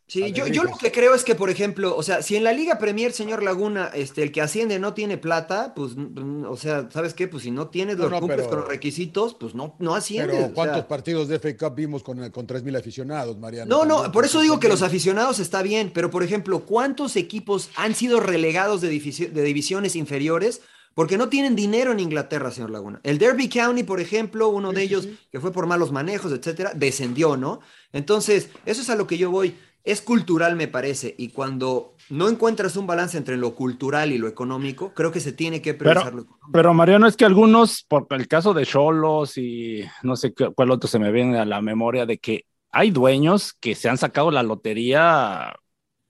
Speaker 10: Sí, yo, yo lo que creo es que, por ejemplo, o sea, si en la Liga Premier, señor Laguna, este, el que asciende no tiene plata, pues, o sea, ¿sabes qué? Pues si no tienes
Speaker 1: No,
Speaker 10: los
Speaker 1: no,
Speaker 10: cumples
Speaker 1: pero-
Speaker 10: con los requisitos, pues no, no asciendes.
Speaker 1: Pero
Speaker 10: o
Speaker 1: ¿cuántos
Speaker 10: sea.
Speaker 1: partidos de FA Cup vimos con, con 3.000 aficionados, Mariano?
Speaker 10: No, no, por eso digo que los aficionados está bien, pero por ejemplo, ¿cuántos equipos han sido relegados de, de divisiones inferiores? Porque no tienen dinero en Inglaterra, señor Laguna. El Derby County, por ejemplo, uno
Speaker 1: Sí,
Speaker 10: de ellos
Speaker 1: sí.
Speaker 10: que fue por malos manejos, etcétera, descendió, ¿no? Entonces, eso es a lo que yo voy. Es cultural, me parece, y cuando no encuentras un balance entre lo cultural y lo económico, creo que se tiene que priorizar lo económico.
Speaker 11: pero Mariano, es que algunos, por el caso de Cholos y no sé qué- cuál otro se me viene a la memoria, de que hay dueños que se han sacado la lotería,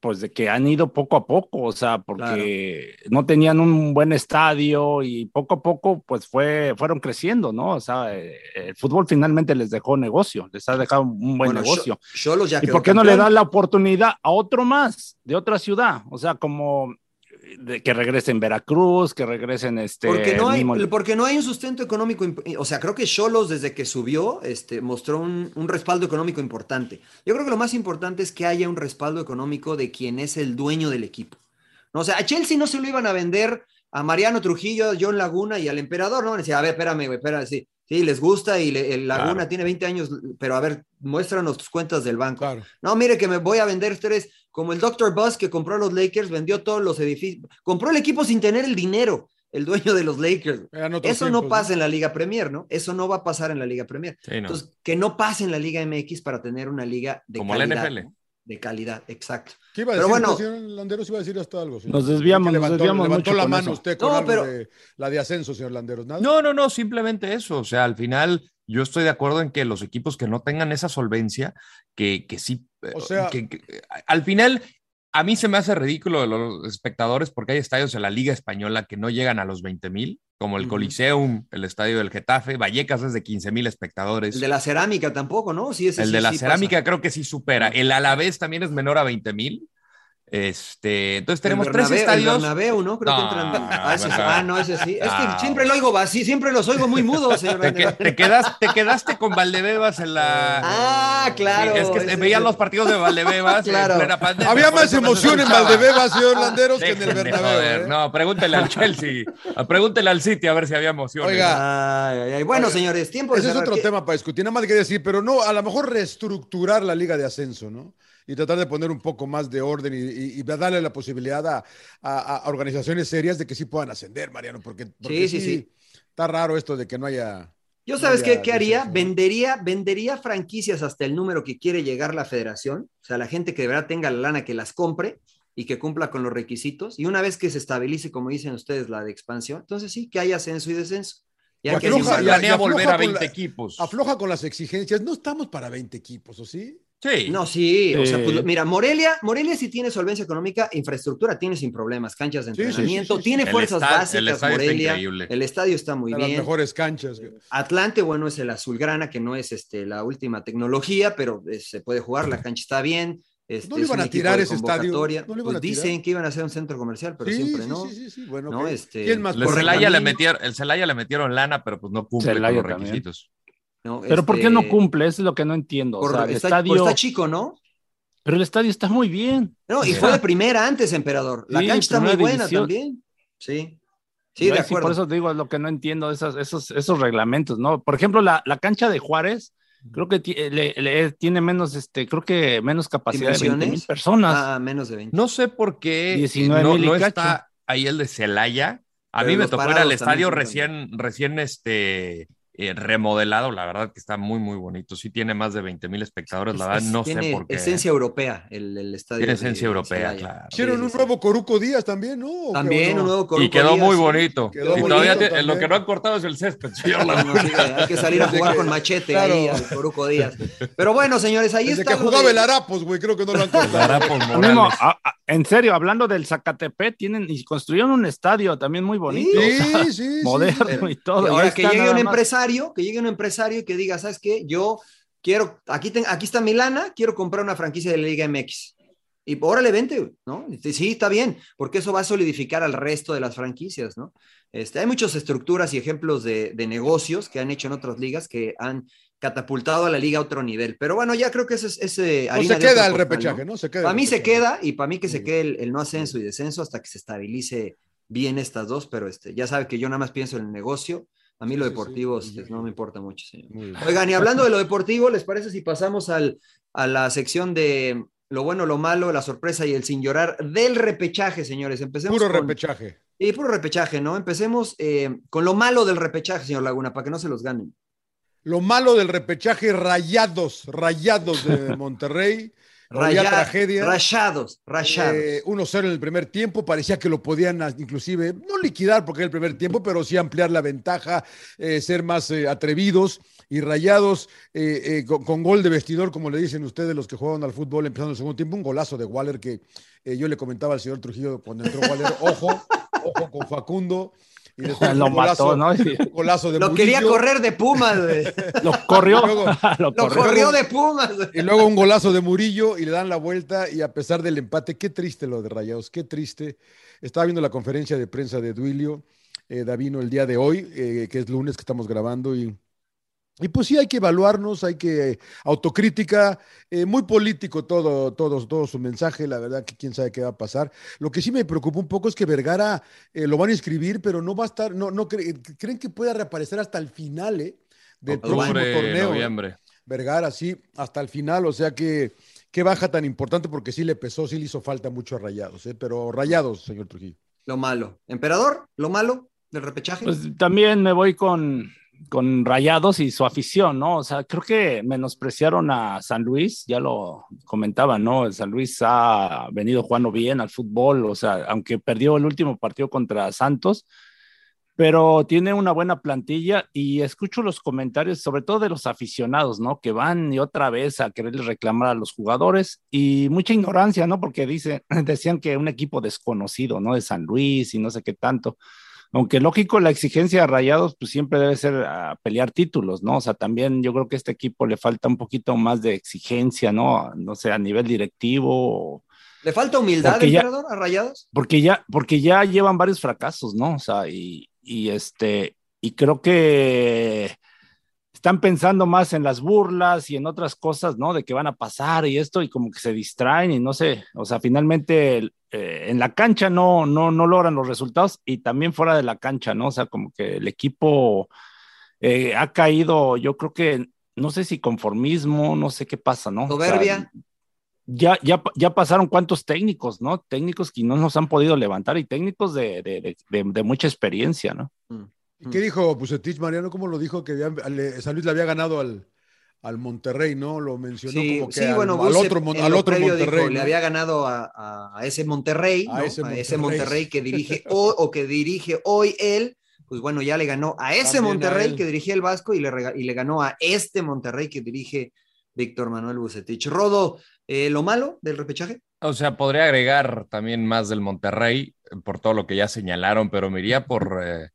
Speaker 11: pues de que han ido poco a poco, o sea, porque no tenían un buen estadio y poco a poco, pues fue, fueron creciendo, ¿no? O sea, eh, el fútbol finalmente les dejó negocio, les ha dejado un buen
Speaker 10: Bueno,
Speaker 11: negocio.
Speaker 10: Ya
Speaker 11: ¿Y por qué no le dan la oportunidad a otro más de otra ciudad? O sea, como de que regresen Veracruz, que regresen este.
Speaker 10: Porque no, hay, porque no hay un sustento económico, imp- o sea, creo que Cholos desde que subió este, mostró un, un respaldo económico importante. Yo creo que lo más importante es que haya un respaldo económico de quien es el dueño del equipo. ¿No? O sea, a Chelsea no se lo iban a vender a Mariano Trujillo, a John Laguna y al emperador, ¿no? Decía, a ver, espérame, güey, espérame, sí, sí, les gusta y le- el Laguna
Speaker 9: Claro.
Speaker 10: tiene 20 años, pero a ver, muéstranos tus cuentas del banco.
Speaker 1: Claro.
Speaker 10: No, mire que me voy a vender tres, como el Dr. Buzz que compró a los Lakers, vendió todos los edificios, compró el equipo sin tener el dinero, el dueño de los Lakers. Eso no pasa en la Liga Premier, ¿no? Eso no va a pasar en la Liga Premier.
Speaker 9: Sí, no.
Speaker 10: Entonces, que no pase en la Liga MX para tener una liga de
Speaker 9: Como la
Speaker 10: calidad.
Speaker 9: NFL.
Speaker 10: ¿no? De calidad, exacto.
Speaker 1: ¿Qué iba a
Speaker 10: Pero
Speaker 1: decir
Speaker 10: bueno-
Speaker 1: usted, señor Landeros? Iba a decir hasta algo. señor.
Speaker 11: Nos desviamos,
Speaker 1: Que
Speaker 11: nos
Speaker 1: levantó,
Speaker 11: desviamos
Speaker 1: levantó
Speaker 11: mucho
Speaker 1: la
Speaker 11: con
Speaker 1: mano
Speaker 11: eso.
Speaker 1: usted con
Speaker 10: No,
Speaker 1: algo
Speaker 10: pero-
Speaker 1: de la de ascenso, señor Landeros. ¿Nada?
Speaker 9: No, no, no, simplemente eso. O sea, al final yo estoy de acuerdo en que los equipos que no tengan esa solvencia, que, que sí,
Speaker 1: O sea-
Speaker 9: que- que- al final a mí se me hace ridículo de los espectadores porque hay estadios en la Liga Española que no llegan a los 20 mil, como el. Coliseum, el estadio del Getafe, Vallecas es de 15 mil espectadores.
Speaker 10: El de la cerámica tampoco, ¿no? Sí, ese
Speaker 9: El
Speaker 10: sí-
Speaker 9: de la
Speaker 10: sí
Speaker 9: cerámica
Speaker 10: pasa.
Speaker 9: creo que sí supera. El Alavés también es menor a 20 mil. Este, entonces tenemos
Speaker 10: El
Speaker 9: tres
Speaker 10: Bernabéu-
Speaker 9: estadios.
Speaker 10: El Bernabéu, ¿no? Creo que
Speaker 9: No,
Speaker 10: entran. Ah, ese,
Speaker 9: Bernabéu.
Speaker 10: ah, no, ese sí. Es
Speaker 9: No.
Speaker 10: que siempre lo oigo así, siempre los oigo muy mudos, señor.
Speaker 9: Te, que- te quedas- te quedaste con Valdebebas en la.
Speaker 10: Ah, claro.
Speaker 9: Es que
Speaker 10: ese-
Speaker 9: veían los partidos de Valdebebas
Speaker 10: Claro.
Speaker 9: en plena pandemia.
Speaker 1: Había más emoción en. Valdebebas, señor Landeros, que en el Bernabéu.
Speaker 9: joder.
Speaker 1: ¿eh?
Speaker 9: No, pregúntele al Chelsea. Pregúntele al City a ver si había emoción.
Speaker 1: Oiga.
Speaker 10: Ay, ay. Bueno, señores, tiempo de
Speaker 1: Ese es otro
Speaker 10: ¿Qué-
Speaker 1: tema para discutir, nada más que decir, pero no, a lo mejor reestructurar la liga de ascenso, ¿no? Y tratar de poner un poco más de orden y, y- y darle la posibilidad a, a- a organizaciones serias de que sí puedan ascender, Mariano, porque, porque
Speaker 10: Sí, sí, sí.
Speaker 1: está raro esto de que no haya...
Speaker 10: Yo
Speaker 1: no
Speaker 10: sabes
Speaker 1: haya
Speaker 10: qué, qué haría? Vendería, vendería franquicias hasta el número que quiere llegar la federación, o sea, la gente que de verdad tenga la lana que las compre y que cumpla con los requisitos. Y una vez que se estabilice, como dicen ustedes, la de expansión, entonces sí, que haya ascenso y descenso. Ya
Speaker 1: Y
Speaker 10: que
Speaker 1: afloja-
Speaker 9: planea
Speaker 1: y afloja
Speaker 9: volver a
Speaker 1: con
Speaker 9: 20
Speaker 1: la-
Speaker 9: equipos.
Speaker 1: Afloja con las exigencias, no estamos para 20 equipos, ¿o sí?
Speaker 9: Sí.
Speaker 10: No, sí, o sea, pues, mira, Morelia, Morelia sí tiene solvencia económica, infraestructura tiene sin problemas, canchas de
Speaker 1: Sí, sí, sí,
Speaker 10: entrenamiento,
Speaker 1: sí, sí.
Speaker 10: tiene
Speaker 9: El
Speaker 10: fuerzas
Speaker 9: el
Speaker 10: básicas,
Speaker 9: estadio está
Speaker 10: Morelia,
Speaker 9: increíble.
Speaker 10: el estadio está muy
Speaker 1: De las
Speaker 10: bien.
Speaker 1: mejores canchas.
Speaker 10: Atlante, bueno, es el azulgrana, que no es este, la última tecnología, pero eh, se puede jugar, la cancha está bien. Este,
Speaker 1: ¿No le iban
Speaker 10: un
Speaker 1: a tirar ese estadio?
Speaker 10: convocatoria.
Speaker 1: ¿No le iban
Speaker 10: Pues
Speaker 1: a tirar?
Speaker 10: dicen que iban a hacer un centro comercial, pero
Speaker 1: Sí,
Speaker 10: siempre
Speaker 1: sí,
Speaker 10: no.
Speaker 1: sí, sí, sí, bueno.
Speaker 10: Este,
Speaker 1: ¿Quién más?
Speaker 9: El
Speaker 10: por
Speaker 9: Celaya, le metieron, el Celaya le metieron lana, pero pues no cumple
Speaker 11: Celaya
Speaker 9: con los
Speaker 11: también.
Speaker 9: requisitos.
Speaker 10: ¿No?
Speaker 11: Pero ¿por qué
Speaker 10: Este,
Speaker 11: no cumple? Eso es lo que no entiendo. O
Speaker 10: por-
Speaker 11: sea, el
Speaker 10: está,
Speaker 11: estadio,
Speaker 10: está chico, ¿no?
Speaker 11: pero el estadio está muy bien.
Speaker 10: No, y fue de primera antes, emperador. La
Speaker 11: Sí,
Speaker 10: cancha está muy buena
Speaker 11: división.
Speaker 10: también. Sí. Sí, de acuerdo.
Speaker 11: por eso te digo, es lo que no entiendo, esos, esos, esos reglamentos, ¿no? Por ejemplo, la, la cancha de Juárez, creo que le- le- tiene menos, este, creo que menos capacidad de 20 mil
Speaker 10: ¿Dimensiones?
Speaker 11: personas.
Speaker 10: Ah, menos de 20.
Speaker 9: No sé por qué
Speaker 11: 19
Speaker 9: no,
Speaker 11: mil y
Speaker 9: no
Speaker 11: cacho.
Speaker 9: está ahí el de Celaya. A
Speaker 10: Pero
Speaker 9: mí me tocó ir al estadio recién, recién este, eh, remodelado. La verdad que está muy, muy bonito. Sí tiene más de 20 mil espectadores. La verdad
Speaker 10: es-
Speaker 9: no sé por qué.
Speaker 10: esencia europea el, el estadio.
Speaker 9: Tiene esencia
Speaker 10: de
Speaker 9: europea, claro.
Speaker 1: Hicieron un nuevo Coruco Díaz también, ¿no? ¿O qué,
Speaker 10: También un nuevo Coruco
Speaker 9: Y quedó
Speaker 10: Díaz,
Speaker 9: muy bonito.
Speaker 1: Quedó
Speaker 9: y
Speaker 10: bonito
Speaker 9: todavía te- lo que no han cortado es el césped. señor
Speaker 10: No,
Speaker 9: Laguna.
Speaker 10: no, sí, hay que salir a jugar
Speaker 1: que-
Speaker 10: con machete
Speaker 1: claro.
Speaker 10: ahí al Coruco Díaz. Pero bueno, señores, ahí
Speaker 1: Desde
Speaker 10: está.
Speaker 1: que jugaba
Speaker 10: de-
Speaker 1: el Arapos, güey, creo que no lo han cortado.
Speaker 11: Mismo, a- a- en serio, hablando del Zacatepec, tienen y construyeron un estadio también muy bonito,
Speaker 1: Sí,
Speaker 11: o sea,
Speaker 1: sí, sí.
Speaker 11: moderno y todo.
Speaker 10: Ahora que llegue
Speaker 11: nada
Speaker 10: un
Speaker 11: más.
Speaker 10: Empresario, que llegue un empresario y que diga, ¿sabes qué? Yo quiero, aquí, ten- aquí está mi lana, quiero comprar una franquicia de la Liga MX. Y órale, vente, ¿no? Sí, está bien, porque eso va a solidificar al resto de las franquicias, ¿no? Este, hay muchas estructuras y ejemplos de, de negocios que han hecho en otras ligas que han catapultado a la liga a otro nivel. Pero bueno, ya creo que ese es ese
Speaker 1: No se queda el repechaje, ¿no? Se queda
Speaker 10: Para mí se
Speaker 1: repechaje.
Speaker 10: queda y para mí que se quede el, el no ascenso y descenso hasta que se estabilice bien estas dos, pero este, ya sabe que yo nada más pienso en el negocio. A mí lo
Speaker 1: Sí,
Speaker 10: deportivo
Speaker 1: sí.
Speaker 10: este, no me importa mucho, señor. Oigan, y hablando de lo deportivo, ¿les parece si pasamos al, a la sección de lo bueno, lo malo, la sorpresa y el sin llorar del repechaje, señores? Empecemos
Speaker 1: Puro
Speaker 10: con-
Speaker 1: repechaje.
Speaker 10: Y puro repechaje, ¿no? Empecemos eh, con lo malo del repechaje, señor Laguna, para que no se los ganen.
Speaker 1: Lo malo del repechaje, rayados, rayados de Monterrey. Raya
Speaker 10: Raya-
Speaker 1: tragedia.
Speaker 10: Rayados, rayados.
Speaker 1: Eh, 1-0 en el primer tiempo, parecía que lo podían inclusive, no liquidar porque era el primer tiempo, pero sí ampliar la ventaja, eh, ser más eh, atrevidos y rayados eh, con, con gol de vestidor, como le dicen ustedes los que juegan al fútbol empezando el segundo tiempo, un golazo de Waller que yo le comentaba al señor Trujillo cuando entró Waller, ojo, ojo con Facundo. Y después
Speaker 11: Lo mató, ¿no?
Speaker 1: Golazo de
Speaker 10: lo quería correr de Pumas, güey.
Speaker 11: Lo corrió.
Speaker 1: Luego-
Speaker 11: lo
Speaker 10: Lo
Speaker 11: corrió.
Speaker 10: corrió de Pumas, güey.
Speaker 1: Y luego un golazo de Murillo y le dan la vuelta y a pesar del empate, qué triste lo de Rayados, qué triste. Estaba viendo la conferencia de prensa de Duilio, eh, Davino, el día de hoy, eh, que es lunes que estamos grabando y, y pues sí hay que evaluarnos, hay que eh, autocrítica, eh, muy político todo, todo, todo su mensaje, la verdad que quién sabe qué va a pasar. Lo que sí me preocupa un poco es que Vergara eh, lo van a inscribir, pero no va a estar, no, no cre- creen que pueda reaparecer hasta el final eh, del próximo
Speaker 9: Octubre,
Speaker 1: torneo. eh.
Speaker 9: noviembre.
Speaker 1: Vergara, sí, hasta el final, o sea que qué baja tan importante porque sí le pesó, sí le hizo falta mucho a Rayados, ¿eh? pero Rayados, señor Trujillo.
Speaker 10: Lo malo. Emperador, lo malo del repechaje.
Speaker 11: Pues también me voy con, con Rayados y su afición, ¿no? O sea, creo que menospreciaron a San Luis, ya lo comentaba, ¿no? San Luis ha venido jugando bien al fútbol, o sea, aunque perdió el último partido contra Santos, pero tiene una buena plantilla y escucho los comentarios, sobre todo de los aficionados, ¿no? Que van y otra vez a quererles reclamar a los jugadores y mucha ignorancia, ¿no? Porque dice, decían que un equipo desconocido, ¿no? De San Luis y no sé qué tanto. Aunque lógico, la exigencia de Rayados, pues siempre debe ser a pelear títulos, ¿no? O sea, también yo creo que a este equipo le falta un poquito más de exigencia, ¿no? No sé, a nivel directivo
Speaker 10: ¿Le falta humildad,
Speaker 11: ya-
Speaker 10: emperador, a Rayados?
Speaker 11: porque ya, porque ya llevan varios fracasos, ¿no? O sea, y, y este, y creo que están pensando más en las burlas y en otras cosas, ¿no? De que van a pasar y esto, y como que se distraen y no sé, o sea, finalmente eh, en la cancha no, no, no logran los resultados y también fuera de la cancha, ¿no? O sea, como que el equipo eh, ha caído, yo creo que, no sé si conformismo, no sé qué pasa, ¿no? O sea,
Speaker 10: Soberbia.
Speaker 11: ya, ya, ya pasaron cuántos técnicos, ¿no? Técnicos que no nos han podido levantar y técnicos de, de, de, de- de mucha experiencia, ¿no?
Speaker 1: ¿Y ¿Qué dijo Pusetich, Mariano? ¿Cómo lo dijo? Que había- le- San Luis le había ganado al, al Monterrey, ¿no? Lo mencionó
Speaker 10: Sí,
Speaker 1: como que
Speaker 10: sí,
Speaker 1: al,
Speaker 10: bueno,
Speaker 1: al otro, al otro Monterrey.
Speaker 10: dijo,
Speaker 1: ¿no?
Speaker 10: le había ganado a, a- a ese Monterrey,
Speaker 1: A
Speaker 10: ¿no?
Speaker 1: ese
Speaker 10: a ese
Speaker 1: Monterrey.
Speaker 10: Monterrey que dirige hoy o que dirige hoy él, pues bueno, ya le ganó a ese
Speaker 1: También
Speaker 10: Monterrey que dirigía el Vasco y le, y le ganó a este Monterrey que dirige Víctor Manuel Bucetich. Rodo, eh, ¿lo malo del repechaje?
Speaker 9: O sea, podría agregar también más del Monterrey eh, por todo lo que ya señalaron, pero me iría por eh,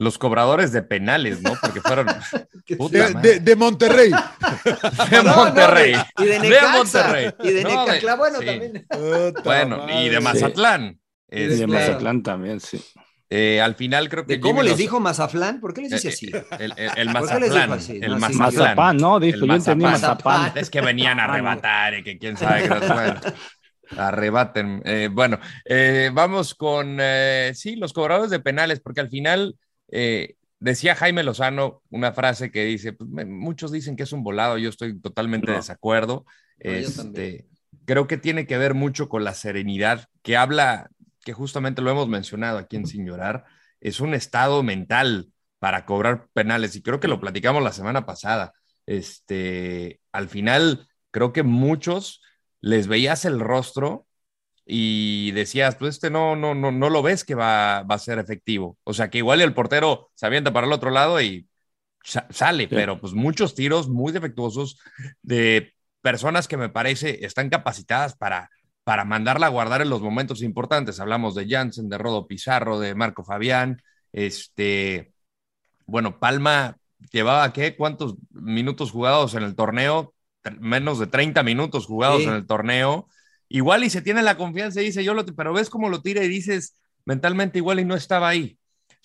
Speaker 9: los cobradores de penales, ¿no? Porque fueron Puta
Speaker 1: De, de- de Monterrey.
Speaker 9: de Monterrey.
Speaker 10: y de
Speaker 9: De
Speaker 10: Necaxa,
Speaker 9: Monterrey.
Speaker 10: y de
Speaker 9: No,
Speaker 10: Necaxa, bueno,
Speaker 9: sí.
Speaker 10: también.
Speaker 1: Puta
Speaker 9: Bueno,
Speaker 1: madre.
Speaker 9: y de Mazatlán.
Speaker 10: Y de
Speaker 11: Y de
Speaker 9: Este,
Speaker 10: Claro.
Speaker 11: Mazatlán también, sí.
Speaker 9: eh, al final creo que
Speaker 10: ¿De cómo
Speaker 9: Jimmy
Speaker 10: les dijo Mazaflán? ¿Por qué les dice
Speaker 9: Eh,
Speaker 10: así?
Speaker 9: El, el- el
Speaker 10: ¿Por qué les dijo
Speaker 9: Mazatlán.
Speaker 10: así?
Speaker 9: El
Speaker 10: No.
Speaker 11: Mazapán, ¿no? Dijo,
Speaker 9: El
Speaker 11: yo entendí
Speaker 9: Mazapán.
Speaker 11: Mazapán.
Speaker 9: Es que venían a
Speaker 11: Ah,
Speaker 9: arrebatar y que quién sabe. qué bueno, arrebaten. Eh, bueno, eh, vamos con, eh, sí, los cobradores de penales, porque al final eh, decía Jaime Lozano una frase que dice, pues, me- muchos dicen que es un volado, yo estoy totalmente
Speaker 11: No.
Speaker 9: de desacuerdo.
Speaker 10: No,
Speaker 9: Este, creo que tiene que ver mucho con la serenidad que habla, que justamente lo hemos mencionado aquí en Sin Llorar, es un estado mental para cobrar penales y creo que lo platicamos la semana pasada. Este, al final, creo que muchos les veías el rostro y decías, pues este no, no, no, no lo ves que va, va a ser efectivo. O sea, que igual el portero se avienta para el otro lado y sa- sale, pero pues muchos tiros muy defectuosos de personas que me parece están capacitadas para, para mandarla a guardar en los momentos importantes. Hablamos de Jansen, de Rodo Pizarro, de Marco Fabián, este, bueno, Palma llevaba, ¿qué? ¿Cuántos minutos jugados en el torneo? Menos de 30 minutos jugados
Speaker 10: Sí.
Speaker 9: en el torneo. Igual y se tiene la confianza y dice, yo lo, pero ves cómo lo tira y dices, mentalmente igual y no estaba ahí,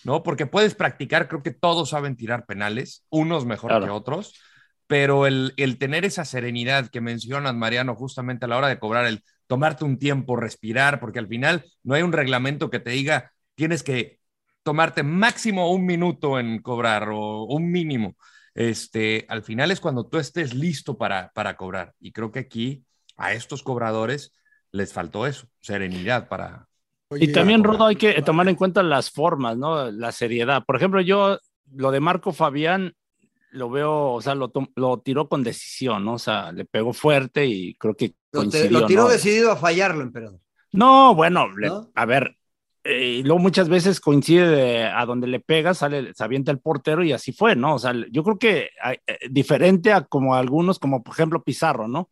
Speaker 9: ¿no? Porque puedes practicar, creo que todos saben tirar penales, unos mejor
Speaker 11: Claro.
Speaker 9: que otros, pero el, el tener esa serenidad que mencionas, Mariano, justamente a la hora de cobrar, el tomarte un tiempo, respirar, porque al final no hay un reglamento que te diga, tienes que tomarte máximo un minuto en cobrar o un mínimo. Este, al final es cuando tú estés listo para, para cobrar. Y creo que aquí a estos cobradores les faltó eso, serenidad para...
Speaker 11: Y también. Rodo, hay que tomar en cuenta las formas, ¿no? La seriedad. Por ejemplo, yo, lo de Marco Fabián, lo veo, o sea, lo, tom- lo tiró con decisión, ¿no? O sea, le pegó fuerte y creo que
Speaker 10: Lo, te-
Speaker 11: coincidió,
Speaker 10: lo tiró
Speaker 11: ¿no?
Speaker 10: decidido a fallarlo, emperador.
Speaker 11: No, bueno, a ver, eh, y luego muchas veces coincide de- a donde le pega, sale, se avienta el portero y así fue, ¿no? O sea, yo creo que hay- eh, diferente a como algunos, como por ejemplo Pizarro, ¿no?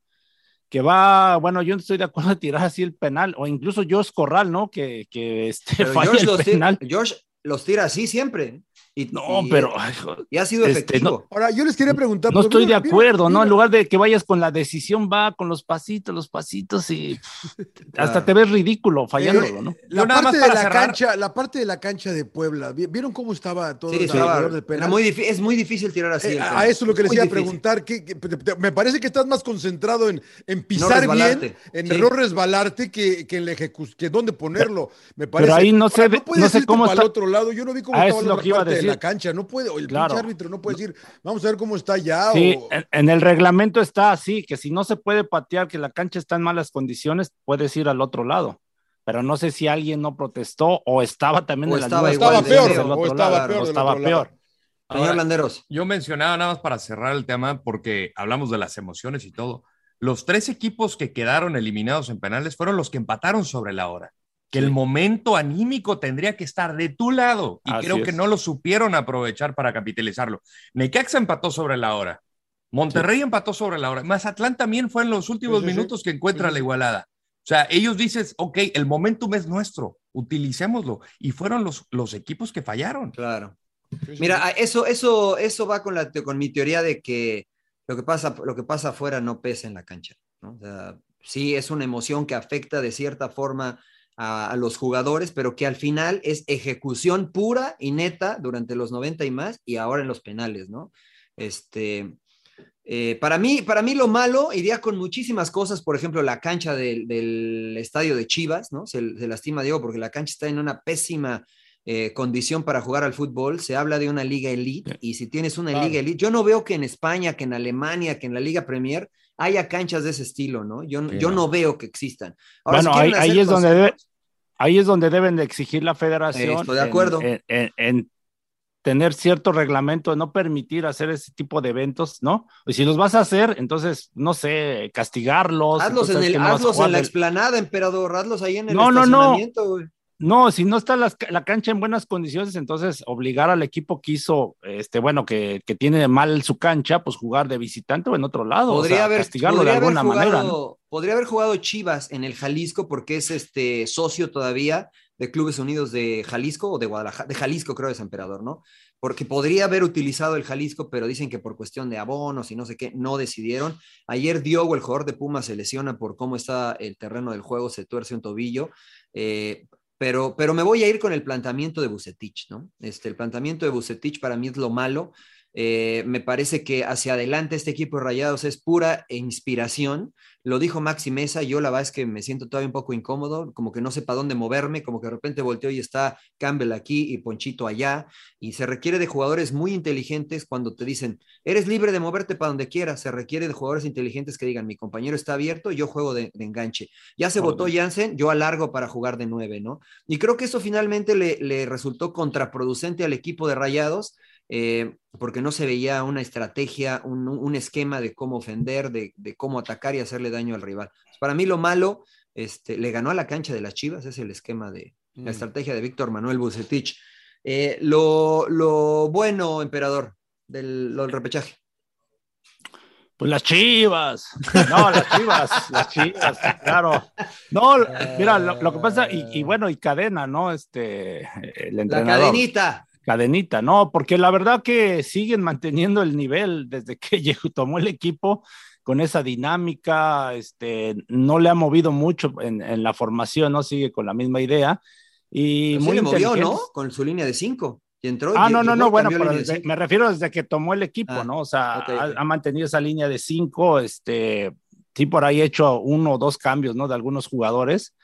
Speaker 11: Que va, bueno, yo no estoy de acuerdo de tirar así el penal, o incluso Josh Corral, ¿no? Que, que este, falla el
Speaker 10: tira,
Speaker 11: penal.
Speaker 10: Josh los tira así siempre. Y,
Speaker 11: No,
Speaker 10: y-
Speaker 11: pero jo-
Speaker 10: y ha sido
Speaker 11: este,
Speaker 10: efectivo.
Speaker 1: Ahora, yo les quería preguntar.
Speaker 11: no
Speaker 1: pues,
Speaker 11: estoy de
Speaker 1: ¿vieron-
Speaker 11: acuerdo, ¿no? En lugar de que vayas con la decisión, va con los pasitos, los pasitos y hasta te ves ridículo fallándolo, ¿no?
Speaker 1: La parte,
Speaker 9: más
Speaker 1: de la
Speaker 9: cerrar-
Speaker 1: cancha, la parte de la cancha de Puebla, ¿vi- ¿vieron cómo estaba todo
Speaker 10: Sí,
Speaker 1: el
Speaker 10: estaba-
Speaker 1: alrededor del penal?
Speaker 10: era muy difí- es muy difícil tirar así.
Speaker 1: Eh, a eso es lo que les iba a preguntar. que, que- te- te- me parece que estás más concentrado en, en pisar bien, en
Speaker 10: Sí.
Speaker 1: no resbalarte, que, que en la ejecución, que dónde ponerlo. Me parece.
Speaker 11: pero ahí no sé no sé cómo
Speaker 1: para
Speaker 11: está-
Speaker 1: el otro lado. Yo no vi cómo
Speaker 11: Ah,
Speaker 1: estaba
Speaker 11: es
Speaker 1: la
Speaker 11: lo
Speaker 1: otra
Speaker 11: que iba a
Speaker 1: parte la cancha. No puede, o el
Speaker 11: Claro.
Speaker 1: pinche árbitro no puede decir, vamos a ver cómo está ya.
Speaker 11: Sí,
Speaker 1: o-
Speaker 11: en, en el reglamento está así, que si no se puede patear, que la cancha está en malas condiciones, puedes ir al otro lado. Pero no sé si alguien no protestó o estaba también
Speaker 10: O
Speaker 11: en
Speaker 10: estaba igual
Speaker 1: estaba
Speaker 10: de
Speaker 1: peor, o estaba
Speaker 11: lado,
Speaker 1: peor
Speaker 11: o estaba peor.
Speaker 10: Señor Landeros.
Speaker 9: Yo mencionaba nada más para cerrar el tema, porque hablamos de las emociones y todo. Los tres equipos que quedaron eliminados en penales fueron los que empataron sobre la hora. Que el momento anímico tendría que estar de tu lado y
Speaker 11: Así
Speaker 9: creo
Speaker 11: es.
Speaker 9: que no lo supieron aprovechar para capitalizarlo. Necaxa empató sobre la hora. Monterrey empató sobre la hora. Mazatlán también fue en los últimos
Speaker 1: Sí, sí, sí.
Speaker 9: minutos que encuentra la igualada. O sea, ellos dices, ok, el momentum es nuestro, utilicémoslo. Y fueron los, los equipos que fallaron.
Speaker 10: Claro. Mira, eso, eso, eso va con, la, con mi teoría de que lo que pasa, lo que pasa afuera no pesa en la cancha. ¿no? O sea, sí es una emoción que afecta de cierta forma a, a, los jugadores, pero que al final es ejecución pura y neta durante los 90 y más y ahora en los penales, ¿no? Este, eh, para, mí, para mí lo malo iría con muchísimas cosas, por ejemplo, la cancha del, del estadio de Chivas, ¿no? Se, se, lastima Diego porque la cancha está en una pésima eh, condición para jugar al fútbol. Se habla de una liga elite y si tienes una liga elite, yo no veo que en España, que en Alemania, que en la Liga Premier haya canchas de ese estilo, ¿no? Yo, yo no. veo que existan.
Speaker 11: Ahora, bueno, si ahí, ahí es donde debe, ahí es donde deben de exigir la federación.
Speaker 10: Eh, estoy de acuerdo.
Speaker 11: En, en, en, tener cierto reglamento, no permitir hacer ese tipo de eventos, ¿no? Y si los vas a hacer, entonces, no sé, castigarlos.
Speaker 10: Hazlos en, el, hazlos en la explanada, emperador, hazlos ahí en el
Speaker 11: no,
Speaker 10: estacionamiento,
Speaker 11: no, no. No, si no está la, la, cancha en buenas condiciones, entonces obligar al equipo que hizo, este, bueno, que, que, tiene mal su cancha, pues jugar de visitante o en otro lado.
Speaker 10: Podría
Speaker 11: o sea,
Speaker 10: haber,
Speaker 11: castigarlo
Speaker 10: podría
Speaker 11: de alguna
Speaker 10: haber jugado,
Speaker 11: manera. ¿no?
Speaker 10: Podría haber jugado Chivas en el Jalisco porque es este socio todavía de Clubes Unidos de Jalisco o de Guadalajara, de Jalisco creo es Emperador, ¿no? Porque podría haber utilizado el Jalisco, pero dicen que por cuestión de abonos y no sé qué, no decidieron. Ayer Diogo, el jugador de Pumas, se lesiona por cómo está el terreno del juego, se tuerce un tobillo. Eh, pero, pero me voy a ir con el planteamiento de Bucetich, ¿no? Este, el planteamiento de Bucetich para mí es lo malo. Eh, me parece que hacia adelante este equipo de Rayados es pura inspiración. Lo dijo Maxi Mesa, yo la verdad es que me siento todavía un poco incómodo, como que no sé para dónde moverme, como que de repente volteo y está Campbell aquí y Ponchito allá, y se requiere de jugadores muy inteligentes cuando te dicen, eres libre de moverte para donde quieras, se requiere de jugadores inteligentes que digan, mi compañero está abierto, yo juego de, de enganche. Ya se votó Jansen, yo alargo para jugar de nueve, ¿no? Y creo que eso finalmente le, le resultó contraproducente al equipo de Rayados, eh, porque no se veía una estrategia, un, un esquema de cómo ofender, de, de, cómo atacar y hacerle daño al rival. Pues para mí lo malo, este, le ganó a la cancha de las Chivas, es el esquema de mm. la estrategia de Víctor Manuel Bucetich. Eh, lo, lo, bueno, emperador, del, lo, del repechaje.
Speaker 11: Pues las chivas, no, las chivas, las chivas, claro. No, mira, lo, lo que pasa, y, y, bueno, y cadena, ¿no? Este, el entrenador.
Speaker 10: La cadenita
Speaker 11: cadenita, no, porque la verdad que siguen manteniendo el nivel desde que llegó, tomó el equipo con esa dinámica, este, no le ha movido mucho en, en la formación, ¿no? Sigue con la misma idea. Y
Speaker 10: muy sí le movió, ¿no? Con su línea de cinco. Y entró,
Speaker 11: ah, y, no, no, no, bueno, pero desde, me refiero desde que tomó el equipo, ah, ¿no? O sea, okay, ha, okay. ha, mantenido esa línea de cinco, este, sí, por ahí ha hecho uno o dos cambios, ¿no? De algunos jugadores,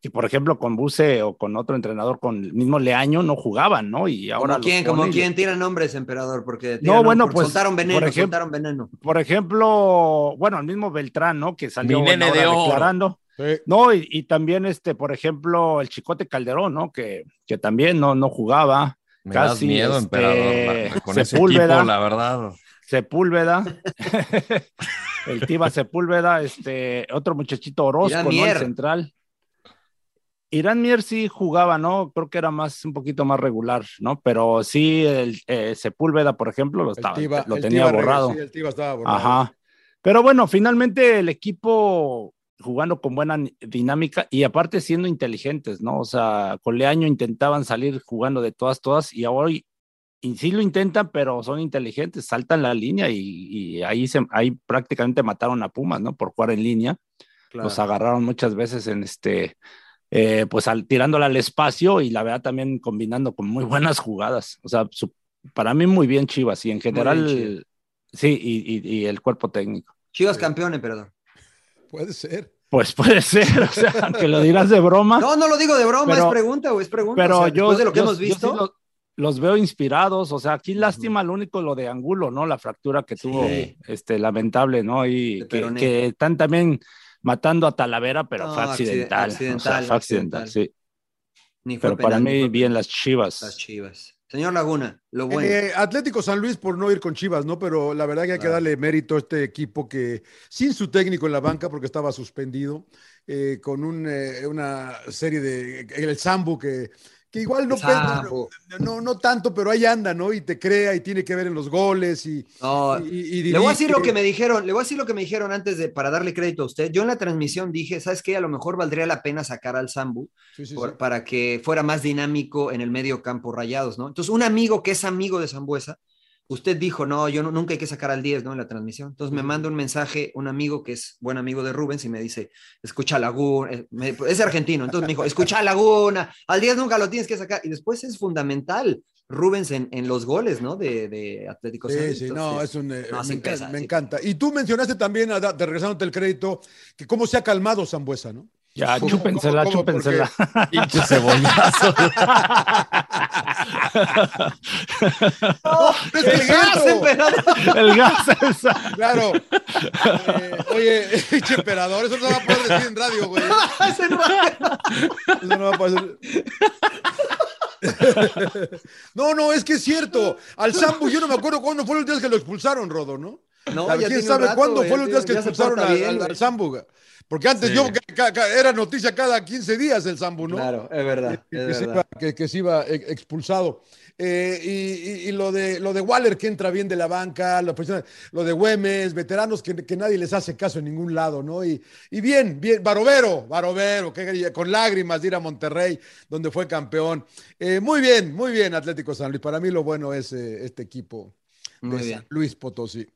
Speaker 11: que por ejemplo con Buse o con otro entrenador con el mismo Leaño no jugaban, ¿no? Y ahora
Speaker 10: ¿Como quién, como quién tira nombres, emperador, porque
Speaker 11: no, bueno, pues
Speaker 10: soltaron veneno,
Speaker 11: por ejemplo,
Speaker 10: soltaron veneno.
Speaker 11: Por ejemplo, bueno, el mismo Beltrán, ¿no? Que salió
Speaker 9: de
Speaker 11: declarando. Sí. No, y, y, también este, por ejemplo, el Chicote Calderón, ¿no? Que, que también no, no jugaba.
Speaker 9: Me
Speaker 11: casi,
Speaker 9: das miedo,
Speaker 11: este,
Speaker 9: emperador, con Sepúlveda, ese equipo, la verdad.
Speaker 11: Sepúlveda, el Tiba Sepúlveda, este, otro muchachito Orozco, ¿no? El central. Irán Mier sí jugaba, ¿no? Creo que era más, un poquito más regular, ¿no? Pero sí, el eh, Sepúlveda, por ejemplo, lo, estaba, tiba, lo tenía borrado.
Speaker 1: Sí, el estaba borrado.
Speaker 11: Ajá. Pero bueno, finalmente el equipo jugando con buena dinámica y aparte siendo inteligentes, ¿no? O sea, con Leaño intentaban salir jugando de todas, todas y hoy y sí lo intentan, pero son inteligentes, saltan la línea y, y ahí, se, ahí prácticamente mataron a Pumas, ¿no? Por jugar en línea. Claro. Los agarraron muchas veces en este eh, pues al, tirándola al espacio y la verdad también combinando con muy buenas jugadas. O sea, su, para mí muy bien Chivas y en general, bien, sí, y, y, y, el cuerpo técnico.
Speaker 10: Chivas sí. campeón, emperador.
Speaker 1: Puede ser.
Speaker 11: Pues puede ser, o sea, aunque lo dirás de broma.
Speaker 10: No, no lo digo de broma, pero, es pregunta o es pregunta.
Speaker 11: Pero
Speaker 10: o sea,
Speaker 11: yo,
Speaker 10: de lo que
Speaker 11: yo,
Speaker 10: hemos visto.
Speaker 11: Yo sí los, los, veo inspirados, o sea, aquí lástima lo único lo de Angulo, ¿no? La fractura que tuvo, sí. este, lamentable, ¿no? Y que, que, están también matando a Talavera, pero no, fue accidental. accidental, o sea, fue accidental, accidental. sí. Ni fue pero penal, para mí, bien las chivas.
Speaker 10: Las chivas. Señor Laguna, lo bueno.
Speaker 1: Eh, Atlético San Luis por no ir con Chivas, ¿no? Pero la verdad que hay que darle mérito a este equipo que, sin su técnico en la banca, porque estaba suspendido, eh, con un, eh, una serie de. El Sambu que que igual no, no, no, no, tanto, pero ahí anda, ¿no? Y te crea y tiene que ver en los goles y,
Speaker 10: no, y, y le voy a decir lo que me dijeron, le voy a decir lo que me dijeron antes de para darle crédito a usted. Yo en la transmisión dije, ¿sabes qué? A lo mejor valdría la pena sacar al Zambu sí, sí, por, sí. para que fuera más dinámico en el medio campo rayados, ¿no? Entonces, un amigo que es amigo de Zambuesa usted dijo, no, yo no- nunca hay que sacar al 10, ¿no? En la transmisión. Entonces me manda un mensaje un amigo que es buen amigo de Rubens y me dice, escucha Laguna, eh, me- es argentino, entonces me dijo, escucha Laguna, al 10 nunca lo tienes que sacar. Y después es fundamental Rubens en, en los goles, ¿no? De, de Atlético
Speaker 1: Sí, sí, no, es un, eh,
Speaker 10: no,
Speaker 1: me, encanta,
Speaker 10: pesa,
Speaker 1: me encanta. Y tú mencionaste también, te regresándote el crédito, que cómo se ha calmado Zambuesa, ¿no?
Speaker 11: Ya,
Speaker 1: ¿Cómo-
Speaker 11: chúpensela,
Speaker 1: cómo- cómo?
Speaker 11: chúpensela.
Speaker 9: Pinche cebollazo.
Speaker 1: No,
Speaker 10: ¡El gas, emperador!
Speaker 11: El gas esa.
Speaker 1: Claro. Eh, oye, pinche emperador, eso no va a poder decir en radio, güey.
Speaker 10: Ese no-
Speaker 1: Eso no va a poder. No, no, es que es cierto. Al Sambu, yo no me acuerdo cuándo fue la última vez que lo expulsaron, Rodo, ¿no?
Speaker 10: No,
Speaker 1: ¿Quién sabe
Speaker 10: rato,
Speaker 1: cuándo
Speaker 10: güey,
Speaker 1: fue la última
Speaker 10: ya
Speaker 1: vez que expulsaron al,
Speaker 10: bien,
Speaker 1: al- al Sambu? Porque antes
Speaker 9: Sí.
Speaker 1: yo ca- ca- ca- era noticia cada 15 días el Sambu, ¿no?
Speaker 10: Claro, es verdad,
Speaker 1: Que,
Speaker 10: es
Speaker 1: que se iba, que- que se iba, eh, expulsado. Eh, y, y- y lo de lo de Waller que entra bien de la banca, presión- lo de Güemes, veteranos que, que nadie les hace caso en ningún lado, ¿no? Y, y bien, bien, Barovero, Barovero, que, con lágrimas de ir a Monterrey, donde fue campeón. Eh, muy bien, muy bien, Atlético San Luis. Para mí lo bueno es eh, este equipo
Speaker 10: Muy
Speaker 1: de
Speaker 10: bien.
Speaker 1: San Luis Potosí.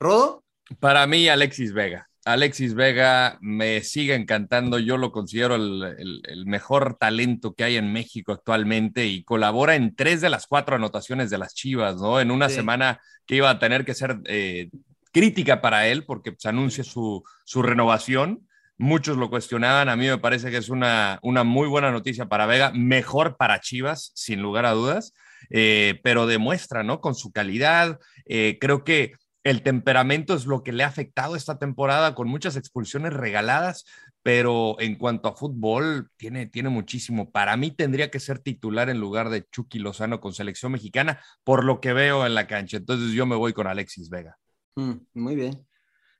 Speaker 10: ¿Rodo?
Speaker 9: Para mí, Alexis Vega. Alexis Vega me sigue encantando. Yo lo considero el, el- el mejor talento que hay en México actualmente y colabora en tres de las cuatro anotaciones de las Chivas, ¿no? En una
Speaker 10: Sí.
Speaker 9: semana que iba a tener que ser eh, crítica para él porque se anuncia su, su renovación. Muchos lo cuestionaban. A mí me parece que es una, una muy buena noticia para Vega, mejor para Chivas, sin lugar a dudas, Eh, pero demuestra, ¿no? Con su calidad. eh, creo que el temperamento es lo que le ha afectado esta temporada con muchas expulsiones regaladas, pero en cuanto a fútbol, tiene, tiene muchísimo. Para mí tendría que ser titular en lugar de Chucky Lozano con selección mexicana, por lo que veo en la cancha. Entonces yo me voy con Alexis Vega.
Speaker 10: Mm, muy bien.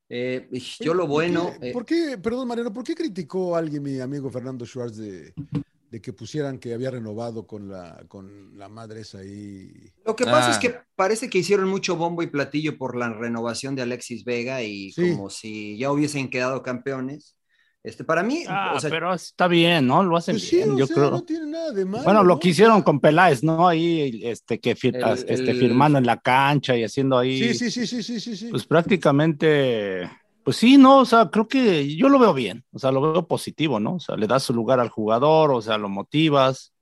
Speaker 10: Eh, yo lo
Speaker 1: ¿Por
Speaker 10: bueno.
Speaker 1: qué-
Speaker 10: eh,
Speaker 1: ¿Por qué, perdón, Mariano, por qué criticó a alguien, mi amigo Fernando Schwartz, de, de que pusieran que había renovado con la, con la madre esa ahí?
Speaker 10: Lo que pasa
Speaker 9: Ah.
Speaker 10: es que parece que hicieron mucho bombo y platillo por la renovación de Alexis Vega y
Speaker 1: Sí.
Speaker 10: como si ya hubiesen quedado campeones. Este, para mí,
Speaker 11: Ah,
Speaker 10: o sea,
Speaker 11: pero está bien, ¿no? Lo hacen
Speaker 1: Pues sí,
Speaker 11: bien, yo
Speaker 1: sea,
Speaker 11: creo.
Speaker 1: no tiene nada de malo.
Speaker 11: Bueno, lo
Speaker 1: ¿no?
Speaker 11: que hicieron con Peláez, ¿no? Ahí, este, que fir-
Speaker 10: El-
Speaker 11: este,
Speaker 10: el-
Speaker 11: firmando en la cancha y haciendo ahí,
Speaker 1: Sí, sí, sí, sí, sí, sí. sí.
Speaker 11: pues prácticamente, pues sí, no, o sea, creo que yo lo veo bien, o sea, lo veo positivo, ¿no? O sea, le das su lugar al jugador, o sea, lo motivas,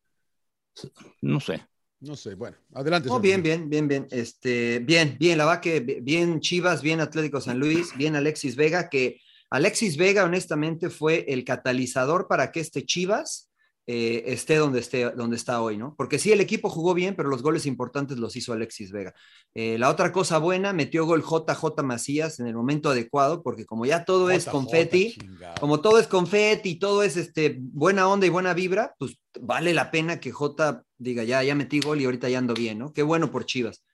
Speaker 11: no sé.
Speaker 1: No sé, bueno, adelante. señor
Speaker 10: bien, bien, bien, bien. Este, bien, bien, la va que bien Chivas, bien Atlético San Luis, bien Alexis Vega, que Alexis Vega, honestamente, fue el catalizador para que este Chivas eh, esté donde esté, donde está hoy, ¿no? Porque sí, el equipo jugó bien, pero los goles importantes los hizo Alexis Vega. Eh, la otra cosa buena, metió gol JJ Macías en el momento adecuado, porque como ya todo es confeti,
Speaker 1: chingado.
Speaker 10: como todo es confeti y todo es este, buena onda y buena vibra, pues vale la pena que J diga, ya, ya metí gol y ahorita ya ando bien, ¿no? Qué bueno por Chivas.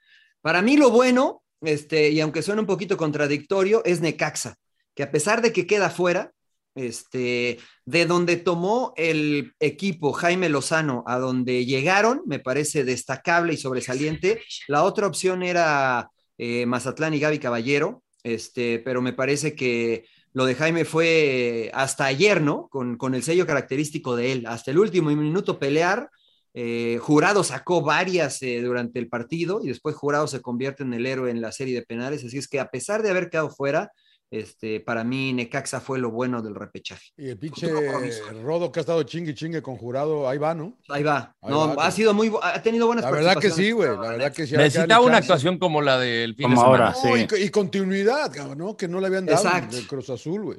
Speaker 10: Para mí lo bueno, este, y aunque suene un poquito contradictorio, es Necaxa, que a pesar de que queda fuera, este, de donde tomó el equipo Jaime Lozano a donde llegaron, me parece destacable y sobresaliente. La otra opción era eh, Mazatlán y Gaby Caballero, este, pero me parece que lo de Jaime fue hasta ayer, ¿no? Con, con el sello característico de él, hasta el último minuto pelear. Eh, Jurado sacó varias eh, durante el partido y después Jurado se convierte en el héroe en la serie de penales. Así es que a pesar de haber quedado fuera, este, para mí Necaxa fue lo bueno del repechaje.
Speaker 1: Y el pinche. Rodo que ha estado chingue chingue con jurado, ahí va, ¿no?
Speaker 10: Ahí va.
Speaker 1: Ahí
Speaker 10: no,
Speaker 1: va,
Speaker 10: ha sido muy, ha tenido buenas
Speaker 1: La verdad que sí, güey. La verdad que sí.
Speaker 9: Necesitaba una
Speaker 1: chance.
Speaker 9: actuación como la del fin
Speaker 11: Como
Speaker 9: de semana.
Speaker 11: ahora.
Speaker 1: No,
Speaker 11: Sí.
Speaker 1: y, y continuidad, ¿no? Que no le habían dado
Speaker 10: Exacto.
Speaker 1: del Cruz Azul, güey.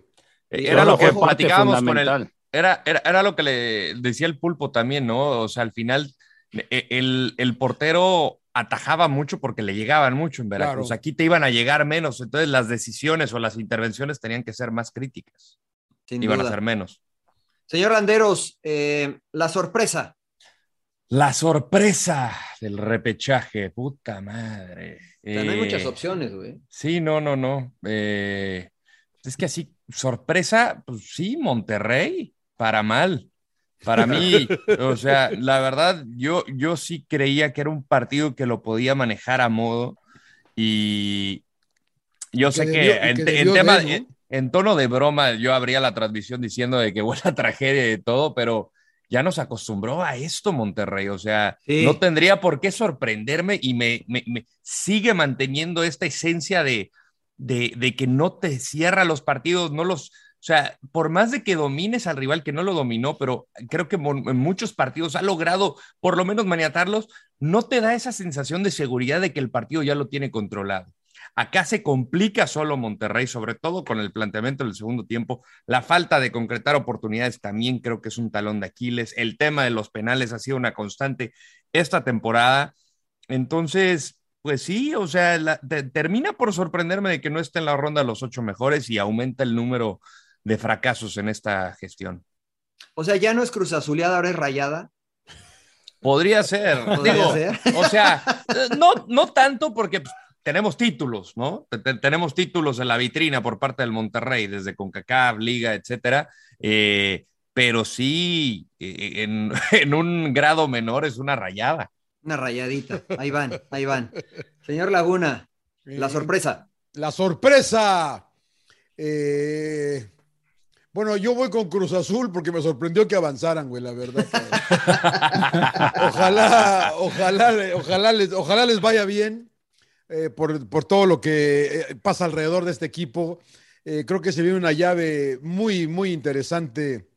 Speaker 10: Sí,
Speaker 9: Era lo que platicábamos con el, era, era, era lo que le decía el pulpo también, ¿no? O sea, al final e- el, el portero atajaba mucho porque le llegaban mucho en Veracruz.
Speaker 1: Claro.
Speaker 9: Aquí te iban a llegar menos, entonces las decisiones o las intervenciones tenían que ser más críticas.
Speaker 10: Sin
Speaker 9: Iban
Speaker 10: duda.
Speaker 9: a ser menos.
Speaker 10: Señor Landeros, eh, la sorpresa.
Speaker 9: La sorpresa del repechaje, puta madre.
Speaker 10: O sea, no hay
Speaker 9: Eh,
Speaker 10: muchas opciones, güey.
Speaker 9: Sí, no, no, no. Eh, es que así, sorpresa, pues sí, Monterrey, para mal. Para mí, o sea, la verdad, yo, yo sí creía que era un partido que lo podía manejar a modo y yo sé que,
Speaker 1: debió-
Speaker 9: en, en
Speaker 1: debió
Speaker 9: tema,
Speaker 1: de, ¿no?
Speaker 9: en, en tono de broma yo abría la transmisión diciendo de que buena tragedia y todo, pero ya nos acostumbró a esto Monterrey, o sea, no tendría por qué sorprenderme y me, me, sigue manteniendo esta esencia de, de, de, que no te cierra los partidos, no los, o sea, por más de que domines al rival que no lo dominó, pero creo que en muchos partidos ha logrado por lo menos maniatarlos, no te da esa sensación de seguridad de que el partido ya lo tiene controlado. Acá se complica solo Monterrey, sobre todo con el planteamiento del segundo tiempo. La falta de concretar oportunidades también creo que es un talón de Aquiles. El tema de los penales ha sido una constante esta temporada. Entonces, pues sí, o sea, termina por sorprenderme de que no esté en la ronda los ocho mejores y aumenta el número de fracasos en esta gestión.
Speaker 10: O sea, ya no es Cruz Azuleada, ahora es Rayada.
Speaker 9: Podría ser. O sea, no, no tanto porque pues, tenemos títulos, ¿no? tenemos títulos en la vitrina por parte del Monterrey, desde CONCACAF, Liga, etcétera. Eh, pero sí, eh, en, en, un grado menor es una rayada.
Speaker 10: Una rayadita. Ahí van, ahí van. Señor Laguna, la sorpresa.
Speaker 1: La sorpresa. Eh, bueno, yo voy con Cruz Azul porque me sorprendió que avanzaran, güey, la verdad. ojalá, ojalá, ojalá les, ojalá les vaya bien eh, por, todo lo que eh, pasa alrededor de este equipo. Eh, creo que se viene una llave muy, muy interesante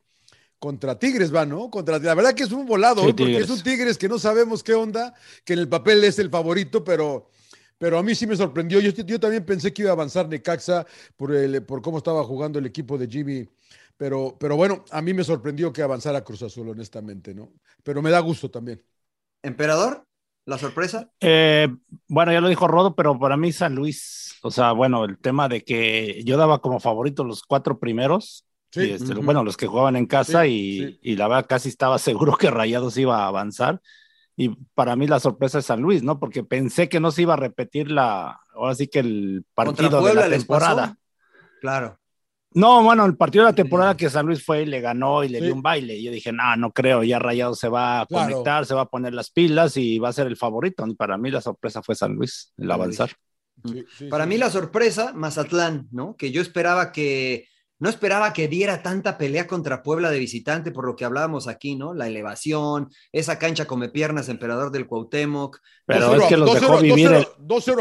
Speaker 1: contra Tigres, va, ¿no? Contra, la verdad que es un volado, porque es un Tigres que no sabemos qué onda, que en el papel es el favorito, pero pero a mí sí me sorprendió. Yo, yo también pensé que iba a avanzar Necaxa por, el, por cómo estaba jugando el equipo de Jimmy. Pero, pero bueno, a mí me sorprendió que avanzara Cruz Azul, honestamente, ¿no? Pero me da gusto también.
Speaker 10: ¿Emperador? ¿La sorpresa?
Speaker 11: Eh, bueno, ya lo dijo Rodo, pero para mí San Luis, o sea, bueno, el tema de que yo daba como favorito los cuatro primeros, sí. Este, bueno, los que jugaban en casa y, y, la verdad casi estaba seguro que Rayados iba a avanzar y para mí la sorpresa es San Luis, ¿no? Porque pensé que no se iba a repetir la, ahora sí que el partido de la temporada.
Speaker 10: Claro.
Speaker 11: No, bueno, el partido de la temporada que San Luis fue y le ganó y le dio un baile. Yo dije, no, no creo, ya Rayado se va a conectar, se va a poner las pilas y va a ser el favorito. Para mí la sorpresa fue San Luis, el avanzar.
Speaker 10: Para mí la sorpresa, Mazatlán, ¿no? Que yo esperaba que no esperaba que diera tanta pelea contra Puebla de visitante, por lo que hablábamos aquí, ¿no? La elevación, esa cancha come piernas, emperador del Cuauhtémoc.
Speaker 11: Pero es que los dejó vivir el,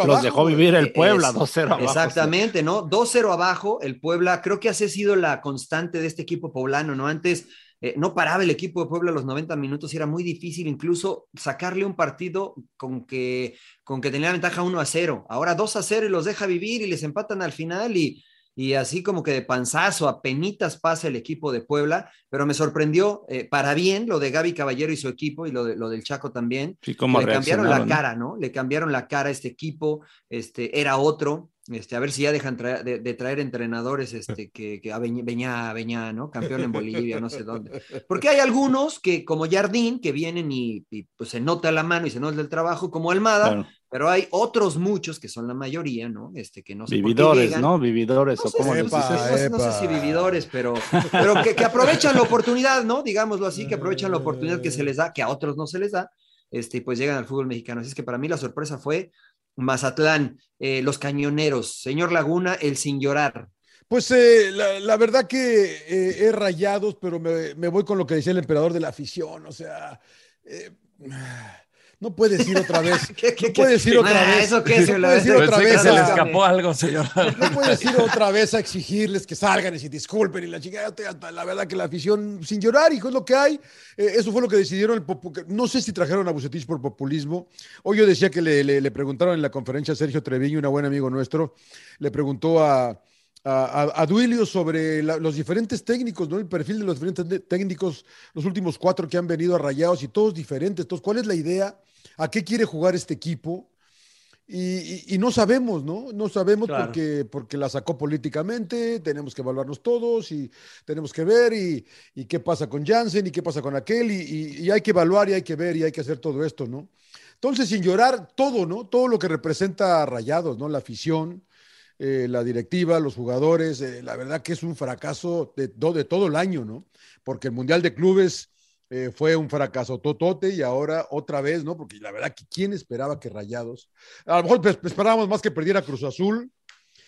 Speaker 11: los dejó vivir el Puebla, 2-0 abajo.
Speaker 10: Exactamente, ¿no? 2-0 abajo, el Puebla, creo que ha sido la constante de este equipo poblano, ¿no? Antes eh, no paraba el equipo de Puebla a los 90 minutos y era muy difícil incluso sacarle un partido con que, con que tenía la ventaja 1 a 0. Ahora 2 a 0 y los deja vivir y les empatan al final y y así como que de panzazo, a penitas pasa el equipo de Puebla, pero me sorprendió eh, para bien lo de Gaby Caballero y su equipo y lo, de, lo del Chaco también.
Speaker 11: Sí,
Speaker 10: Le cambiaron la cara, ¿no? Le cambiaron la cara a este equipo, este, era otro, este, a ver si ya dejan de, traer entrenadores este, que, que a Beñá, Beñá, ¿no? Campeón en Bolivia, no sé dónde. Porque hay algunos que, como Jardín, que vienen y, pues se nota la mano y se nota el trabajo, como Almada, pero hay otros muchos que son la mayoría, ¿no? Este, que no
Speaker 11: sé Vividores, ¿no? Vividores,
Speaker 10: o como no, sé si vividores, pero, pero que, aprovechan la oportunidad, ¿no? Digámoslo así, que aprovechan la oportunidad que se les da, que a otros no se les da, este, pues llegan al fútbol mexicano. Así es que para mí la sorpresa fue Mazatlán, eh, los cañoneros, señor Laguna, el sin llorar.
Speaker 1: Pues eh, la, verdad que eh, he rayados, pero me, me, voy con lo que decía el emperador de la afición, o sea, no puedes ir otra vez. no puedes ir otra vez.
Speaker 10: ¿Eso qué?
Speaker 1: No puedes ir otra vez.
Speaker 9: Se le escapó algo, señor.
Speaker 1: No puedes ir otra vez a exigirles que salgan y se disculpen y la chica. La verdad que la afición, sin llorar, hijo, es lo que hay. Eh, eso fue lo que decidieron. El no sé si trajeron a Bucetich por populismo. Hoy yo decía que le, le, preguntaron en la conferencia a Sergio Treviño, un buen amigo nuestro, le preguntó a a, Duilio sobre los diferentes técnicos, ¿no? El perfil de los diferentes técnicos, los últimos cuatro que han venido a Rayados y todos diferentes. Entonces, ¿cuál es la idea? ¿A qué quiere jugar este equipo? Y, no sabemos, ¿no? No sabemos porque, porque la sacó políticamente, tenemos que evaluarnos todos y tenemos que ver y, qué pasa con Jansen y qué pasa con aquel y, y, hay que evaluar y hay que ver y hay que hacer todo esto, ¿no? Entonces, sin llorar, todo, ¿no? Todo lo que representa a Rayados, ¿no? La afición, eh, la directiva, los jugadores. Eh, la verdad que es un fracaso de, de, todo el año, ¿no? Porque el Mundial de Clubes eh, fue un fracaso totote y ahora otra vez, ¿no? Porque la verdad que quién esperaba que Rayados, a lo mejor esperábamos más que perdiera Cruz Azul,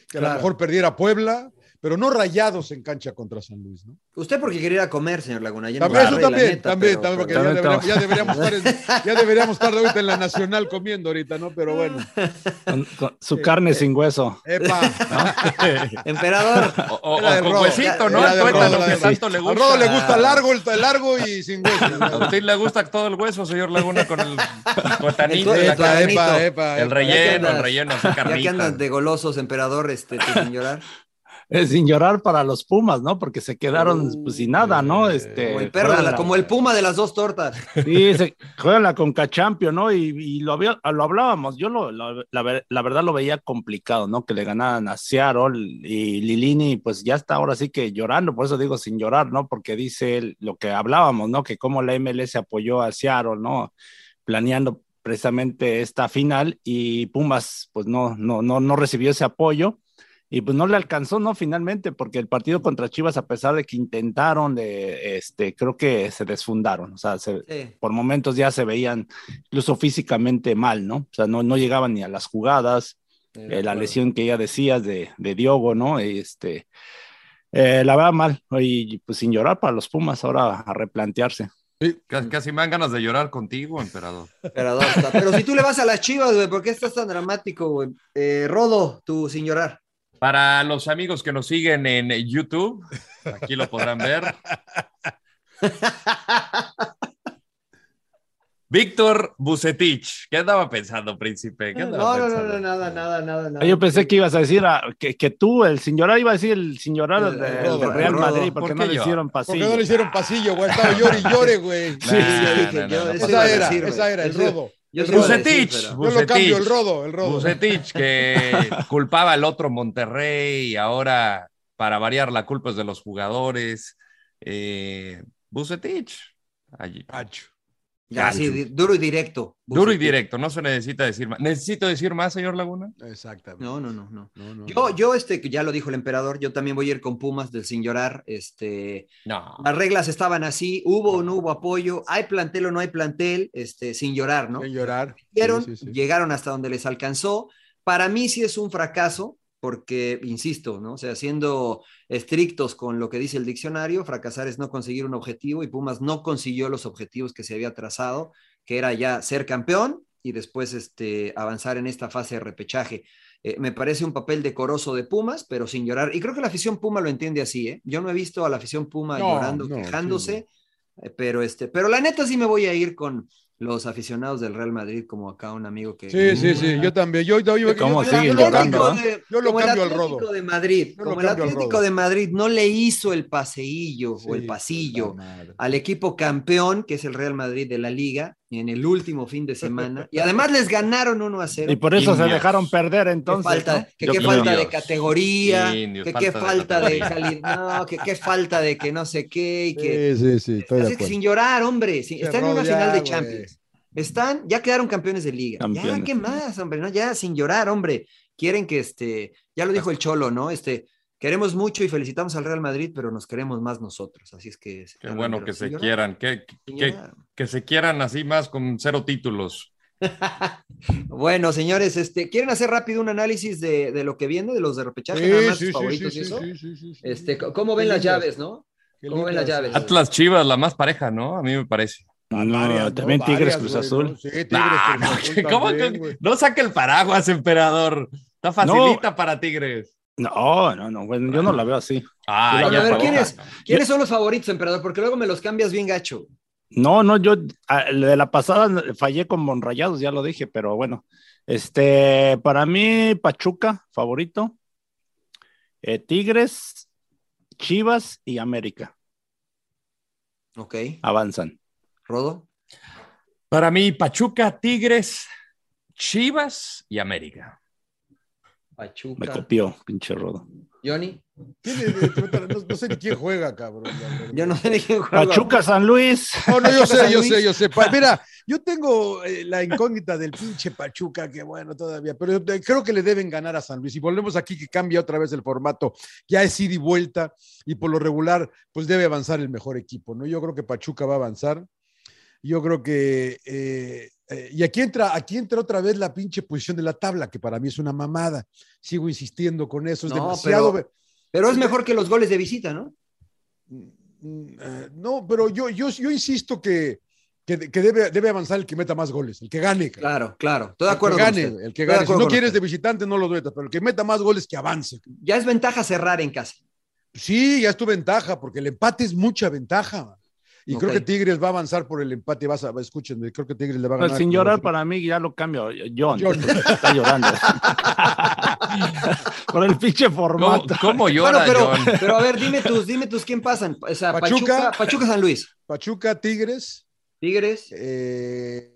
Speaker 1: que a lo mejor perdiera Puebla, pero no rayados en cancha contra San Luis, ¿no?
Speaker 10: Usted porque quería ir a comer, señor Laguna. ya no
Speaker 1: También,
Speaker 10: a
Speaker 1: eso también,
Speaker 10: neta,
Speaker 1: también,
Speaker 10: pero-
Speaker 1: también, porque
Speaker 10: pero-
Speaker 1: ya deberíamos, ya deberíamos estar, en- ya deberíamos estar ahorita en la Nacional comiendo ahorita, ¿no? Pero bueno.
Speaker 11: Con- con su carne sin hueso.
Speaker 1: Epa.
Speaker 10: Emperador.
Speaker 9: O, o- o con
Speaker 1: Rodo.
Speaker 9: huesito, ¿no?
Speaker 1: De Rodo,
Speaker 9: lo que tanto le gusta.
Speaker 1: Rodo le gusta largo, el, el largo y sin hueso.
Speaker 9: A usted le gusta todo el hueso, señor Laguna, con el tuetanito,
Speaker 10: El tuetanito.
Speaker 1: epa, epa,
Speaker 9: el
Speaker 1: epa.
Speaker 9: relleno, el relleno, así
Speaker 10: Ya que
Speaker 9: carnita.
Speaker 10: andas de golosos, emperador, este, sin llorar.
Speaker 11: Eh, sin llorar para los Pumas, ¿no? Porque se quedaron pues, sin nada, ¿no? Este,
Speaker 10: Como el perro, la- como el puma de las dos tortas.
Speaker 11: Sí, se juegan la Conca Champions, ¿no? Y, y lo, había- lo hablábamos, yo lo, lo- la, ver- la verdad lo veía complicado, ¿no? Que le ganaran a Seattle y Lilini, pues ya está ahora sí que llorando, por eso digo sin llorar, ¿no? Porque dice lo que hablábamos, ¿no? Que como la MLS apoyó a Seattle, ¿no? Planeando precisamente esta final y Pumas, pues no, no, no, no recibió ese apoyo. Y pues no le alcanzó, ¿no? Finalmente, porque el partido contra Chivas, a pesar de que intentaron, de, este, creo que se desfundaron. O sea, se-
Speaker 10: Sí.
Speaker 11: por momentos ya se veían incluso físicamente mal, ¿no? O sea, no, no llegaban ni a las jugadas. Eh, la lesión que ya decías de, de Diogo, ¿no? Este, eh, la verdad mal. Y pues sin llorar para los Pumas ahora a replantearse.
Speaker 9: Casi, casi me dan ganas de llorar contigo, emperador.
Speaker 10: Emperador. Pero si tú le vas a las chivas, güey, ¿por qué estás tan dramático, güey? Eh, Rodo, tú sin llorar.
Speaker 9: Para los amigos que nos siguen en YouTube, aquí lo podrán ver. Víctor Bucetich. ¿Qué andaba pensando, príncipe? ¿Qué
Speaker 10: No,
Speaker 9: andaba
Speaker 10: no, no,
Speaker 9: pensando?
Speaker 10: no, nada, nada, nada, nada.
Speaker 11: Yo pensé que ibas a decir que, que tú, el llorar, iba a decir el
Speaker 10: El-
Speaker 11: del
Speaker 10: el
Speaker 1: Rodo,
Speaker 11: Real Madrid, porque
Speaker 9: ¿Por
Speaker 11: no le hicieron
Speaker 1: Porque
Speaker 11: pasillo.
Speaker 1: no le hicieron pasillo, güey. Estaba llore y llore, güey.
Speaker 10: Sí, sí,
Speaker 9: no, no, no.
Speaker 10: iba
Speaker 1: Esa
Speaker 10: a
Speaker 1: era,
Speaker 10: decir,
Speaker 1: esa era, el rodo.
Speaker 10: Yo
Speaker 9: Bucetich.
Speaker 1: Yo lo cambio, el rodo, el rodo.
Speaker 9: Bucetich, que culpaba al otro Monterrey y ahora, para variar, la culpa es de los jugadores. Eh, Bucetich. Allí.
Speaker 1: Pacho.
Speaker 10: Ya, sí, duro y directo.
Speaker 9: Duro y directo, no se necesita decir más. ¿Necesito decir más, señor Laguna?
Speaker 1: Exactamente.
Speaker 10: No, no, no, no.
Speaker 1: No, no,
Speaker 10: Yo,
Speaker 1: no.
Speaker 10: yo, este, que ya lo dijo el emperador, yo también voy a ir con Pumas del sin llorar. Este,
Speaker 9: No.
Speaker 10: las reglas estaban así, hubo o no hubo apoyo, hay plantel o no hay plantel, este, sin llorar, ¿no?
Speaker 1: Sin llorar.
Speaker 10: Hicieron,
Speaker 1: Sí, sí, sí.
Speaker 10: llegaron hasta donde les alcanzó. Para mí sí es un fracaso, porque, insisto, ¿no? O sea, siendo estrictos con lo que dice el diccionario, fracasar es no conseguir un objetivo y Pumas no consiguió los objetivos que se había trazado, que era ya ser campeón y después este, avanzar en esta fase de repechaje. Eh, me parece un papel decoroso de Pumas, pero sin llorar. Y creo que la afición Puma lo entiende así, ¿eh? Yo no he visto a la afición Puma
Speaker 1: No,
Speaker 10: llorando,
Speaker 1: no,
Speaker 10: quejándose, eh, pero, este, pero la neta sí me voy a ir con los aficionados del Real Madrid, como acá un amigo que...
Speaker 1: Sí, sí, sí. Yo también. Yo, yo, yo,
Speaker 11: ¿Cómo
Speaker 1: yo- yo
Speaker 10: de-
Speaker 1: Yo lo
Speaker 10: como el
Speaker 1: cambio al
Speaker 10: Atlético
Speaker 1: rodo.
Speaker 10: de Madrid,
Speaker 1: Yo
Speaker 10: como el Atlético de Madrid no le hizo el paseillo o el pasillo al equipo campeón, que es el Real Madrid de la liga, en el último fin de semana, y además les ganaron 1 a 0.
Speaker 11: Y por eso se dejaron perder
Speaker 10: Qué
Speaker 11: entonces.
Speaker 10: falta,
Speaker 11: ¿no?
Speaker 10: que qué falta de categoría,
Speaker 9: Indios,
Speaker 10: que qué
Speaker 9: falta de
Speaker 10: de calidad, no, que qué falta de que no sé qué, y que
Speaker 1: Sí, sí, sí. Estoy de
Speaker 10: Así que sin llorar, hombre. están en una final de. Champions. Están, ya quedaron campeones de liga. Ya. ¿qué más, hombre? No, ya sin llorar, hombre. Quieren que este, ya lo dijo el Cholo, ¿no? Este, queremos mucho y felicitamos al Real Madrid, pero nos queremos más nosotros. Así es que.
Speaker 9: Qué bueno que se
Speaker 10: llorar,
Speaker 9: quieran, que, que, se quieran así más con cero títulos.
Speaker 10: Bueno, señores, este, ¿quieren hacer rápido un análisis de, de lo que viene, de los de repechaje,
Speaker 1: Sí,
Speaker 10: nada más
Speaker 1: sí,
Speaker 10: sus
Speaker 1: sí,
Speaker 10: favoritos
Speaker 1: sí,
Speaker 10: y eso?
Speaker 1: sí, sí, sí, sí.
Speaker 10: Este, ¿cómo ven
Speaker 1: Qué
Speaker 10: las llaves, no?
Speaker 1: Qué
Speaker 10: ¿Cómo ven las llaves?
Speaker 9: Atlas Chivas, la más pareja, ¿no? A mí me parece.
Speaker 11: No,
Speaker 1: Varias,
Speaker 11: también
Speaker 1: ¿no?
Speaker 11: Tigres
Speaker 1: Varias,
Speaker 11: Cruz Azul.
Speaker 1: ¿no? Sí, Tigres
Speaker 9: Nah,
Speaker 1: Cruz
Speaker 9: no,
Speaker 1: Azul
Speaker 9: ¿cómo
Speaker 1: también,
Speaker 9: que-
Speaker 1: güey.
Speaker 9: no saque el paraguas, emperador. Está facilita para Tigres.
Speaker 11: No, no, no, bueno, yo no la veo así.
Speaker 9: Ah,
Speaker 10: a ver, ¿quiénes, ¿quiénes son los favoritos, emperador? Porque luego me los cambias bien gacho.
Speaker 11: No, no, yo a- de la pasada fallé con Monrayados, ya lo dije, pero bueno. Este, para mí, Pachuca, favorito. Eh, Tigres, Chivas y América
Speaker 10: Ok.
Speaker 11: avanzan.
Speaker 10: Rodo.
Speaker 9: Para mí, Pachuca, Tigres, Chivas y América.
Speaker 10: Pachuca.
Speaker 11: Me copió, pinche rodo.
Speaker 10: Johnny.
Speaker 1: ¿Quién es de- No, no sé ni quién juega, cabrón.
Speaker 10: Yo no sé ni quién juega.
Speaker 11: Pachuca, San Luis.
Speaker 1: No, no, yo sé, yo sé, yo sé. Mira, yo tengo eh, la incógnita del pinche Pachuca, que bueno, todavía, pero yo te- creo que le deben ganar a San Luis. Y volvemos aquí que cambia otra vez el formato, ya es ida y vuelta, y por lo regular, pues debe avanzar el mejor equipo, ¿no? Yo creo que Pachuca va a avanzar. Yo creo que, eh, eh, y aquí entra, aquí entra otra vez la pinche posición de la tabla, que para mí es una mamada. Sigo insistiendo con eso, es
Speaker 10: No,
Speaker 1: demasiado.
Speaker 10: pero- Pero es mejor que los goles de visita, ¿no?
Speaker 1: Eh, no, pero yo, yo, yo insisto que, que, que debe, debe avanzar el que meta más goles, el que gane.
Speaker 10: Claro, claro. Estoy de acuerdo
Speaker 1: el que
Speaker 10: con
Speaker 1: gane,
Speaker 10: usted.
Speaker 1: el que gane. Si no quieres
Speaker 10: usted.
Speaker 1: de visitante, no lo metas, pero el que meta más goles, que avance.
Speaker 10: Ya es ventaja cerrar en casa.
Speaker 1: Sí, ya es tu ventaja, porque el empate es mucha ventaja. Y creo que Tigres va a avanzar por el empate. Vas a, escúchenme, creo que Tigres le va a ganar.
Speaker 11: sin llorar, para mí ya lo cambio. John,
Speaker 1: John.
Speaker 11: está llorando. Por el pinche formato.
Speaker 9: ¿Cómo, cómo llora,
Speaker 10: Bueno, pero,
Speaker 9: John?
Speaker 10: pero a ver, dime tus, dime tus quién pasan. O sea, Pachuca,
Speaker 1: Pachuca.
Speaker 10: Pachuca, San Luis,
Speaker 1: Pachuca, Tigres.
Speaker 10: Tigres,
Speaker 1: eh,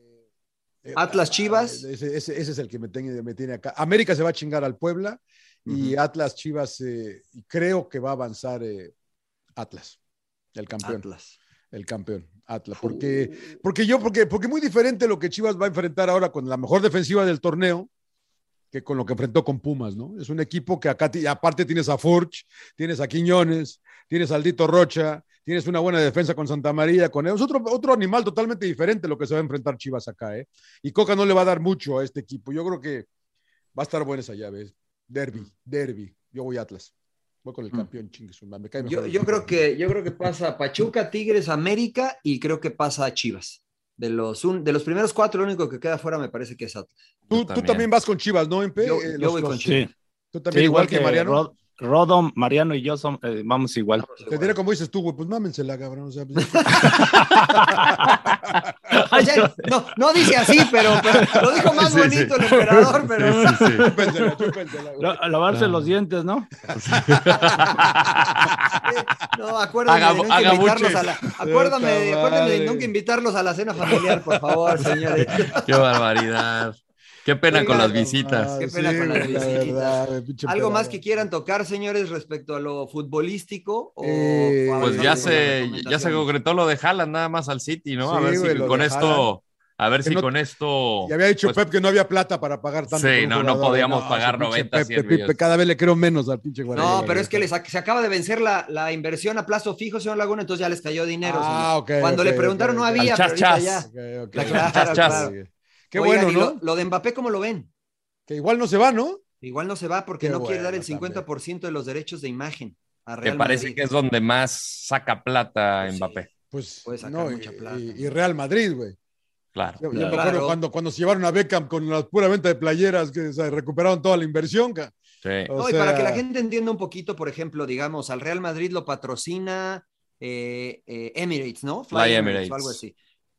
Speaker 1: eh,
Speaker 10: Atlas, Chivas.
Speaker 1: Ese, ese- ese es el que me tiene, me tiene acá. América se va a chingar al Puebla y Atlas, Chivas, eh, creo que va a avanzar eh, Atlas, el campeón.
Speaker 10: Atlas.
Speaker 1: El campeón, Atlas. Porque, porque yo, porque, porque muy diferente lo que Chivas va a enfrentar ahora con la mejor defensiva del torneo que con lo que enfrentó con Pumas, ¿no? Es un equipo que acá, aparte tienes a Forge, tienes a Quiñones, tienes a Aldito Rocha, tienes una buena defensa con Santa María, con es otro, otro animal totalmente diferente lo que se va a enfrentar Chivas acá, ¿eh? Y Coca no le va a dar mucho a este equipo. Yo creo que va a estar buena esa llave. Derby, derby. Yo voy Atlas. Voy con el campeón, chingue su madre. Me cae mejor
Speaker 10: Yo, creo que, yo creo que pasa Pachuca, Tigres, América y creo que pasa Chivas. De los, un- de los primeros cuatro, lo único que queda fuera me parece que es Atlas.
Speaker 1: Tú, tú también vas con Chivas, ¿no, Empe?
Speaker 10: Yo-
Speaker 1: Eh,
Speaker 10: yo voy con
Speaker 11: Sí.
Speaker 1: Tú
Speaker 11: Sí,
Speaker 1: también, igual, que, Mariano.
Speaker 11: Rod- Rodo, Mariano y yo son- eh, vamos igual.
Speaker 1: Te diré como dices tú, güey, pues mámensela, cabrón. O sea, pues,
Speaker 10: O sea, no, no dice así, pero, pero lo dijo más
Speaker 11: Sí,
Speaker 10: bonito
Speaker 11: sí.
Speaker 10: el emperador, pero.
Speaker 1: chúpensela, chúpensela, güey.
Speaker 11: La- lavarse los dientes, ¿no?
Speaker 10: No, acuérdame
Speaker 11: Haga-
Speaker 10: de nunca invitarlos a la, acuérdame, acuérdame de nunca invitarlos a la cena familiar, por favor, señores.
Speaker 9: Qué barbaridad. Qué pena con las visitas.
Speaker 10: Qué pena
Speaker 1: Sí,
Speaker 10: con las
Speaker 1: la
Speaker 10: visitas.
Speaker 1: verdad,
Speaker 10: ¿Algo más que quieran tocar, señores, respecto a lo futbolístico? O
Speaker 1: Eh,
Speaker 9: Pues ya se, ya se concretó lo de Haaland nada más al City, ¿no? a ver
Speaker 1: güey,
Speaker 9: si con esto, a ver si
Speaker 1: no-
Speaker 9: con esto.
Speaker 1: Y había dicho
Speaker 9: pues,
Speaker 1: Pep que no había plata para pagar tanto.
Speaker 9: Sí, no, no podíamos
Speaker 1: ese
Speaker 9: pagar
Speaker 1: pinche
Speaker 9: 90,
Speaker 1: Pepe,
Speaker 9: 100
Speaker 1: Pepe,
Speaker 9: millones.
Speaker 1: cada vez le creo menos al pinche Guardiola.
Speaker 10: No, pero es que les se acaba de vencer la, la inversión a plazo fijo, señor Laguna, entonces ya les cayó dinero.
Speaker 1: Ah,
Speaker 10: señor.
Speaker 1: ok,
Speaker 10: Cuando le preguntaron no había, pero
Speaker 9: chas,
Speaker 10: ya.
Speaker 9: chas.
Speaker 10: Claro,
Speaker 9: Chas, chas.
Speaker 10: claro.
Speaker 1: Qué
Speaker 10: Oigan,
Speaker 1: bueno,
Speaker 10: y
Speaker 1: ¿no?
Speaker 10: Lo, lo de Mbappé, ¿cómo lo ven?
Speaker 1: Que igual no se va, ¿no?
Speaker 10: Igual no se va porque
Speaker 1: Qué
Speaker 10: no quiere dar el
Speaker 1: bueno
Speaker 10: 50% de los derechos de imagen a
Speaker 9: que
Speaker 10: Real
Speaker 9: parece
Speaker 10: Madrid.
Speaker 9: que es donde más saca plata
Speaker 10: Pues sí.
Speaker 9: Mbappé.
Speaker 1: Pues
Speaker 10: Puede sacar
Speaker 1: no,
Speaker 10: mucha
Speaker 1: y-
Speaker 10: plata.
Speaker 1: y, y Real Madrid, güey.
Speaker 9: Claro.
Speaker 1: Yo, yo
Speaker 11: Claro.
Speaker 1: me acuerdo
Speaker 10: Claro.
Speaker 1: cuando, cuando se llevaron a Beckham con la pura venta de playeras que se recuperaron toda la inversión.
Speaker 9: Sí.
Speaker 1: O
Speaker 10: y para que la gente entienda un poquito, por ejemplo, digamos, al Real Madrid lo patrocina eh, eh, Emirates, ¿no?
Speaker 9: Fly
Speaker 10: o
Speaker 9: Emirates.
Speaker 10: algo así.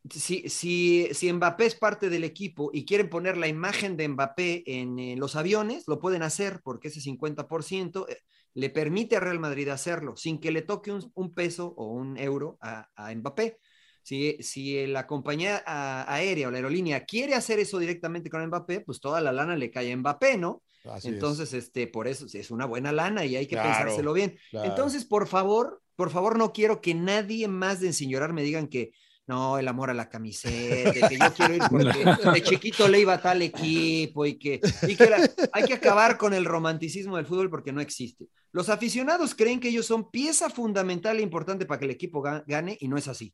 Speaker 10: Si, si, si Mbappé es parte del equipo y quieren poner la imagen de Mbappé en, eh, los aviones, lo pueden hacer porque ese 50% eh, le permite a Real Madrid hacerlo sin que le toque un, un peso o un euro a, a Mbappé. Si, si la compañía aérea o la aerolínea quiere hacer eso directamente con Mbappé, pues toda la lana le cae a Mbappé, ¿no?
Speaker 1: así es.
Speaker 10: Entonces, este, por eso es una buena lana y hay que
Speaker 1: Claro,
Speaker 10: pensárselo bien.
Speaker 1: claro.
Speaker 10: Entonces, por favor, por favor, no quiero que nadie más de Llorar me digan que no, el amor a la camiseta, que yo quiero ir porque de chiquito le iba a tal equipo y que, y que la- hay que acabar con el romanticismo del fútbol porque no existe. Los aficionados creen que ellos son pieza fundamental e importante para que el equipo ga- gane y no es así.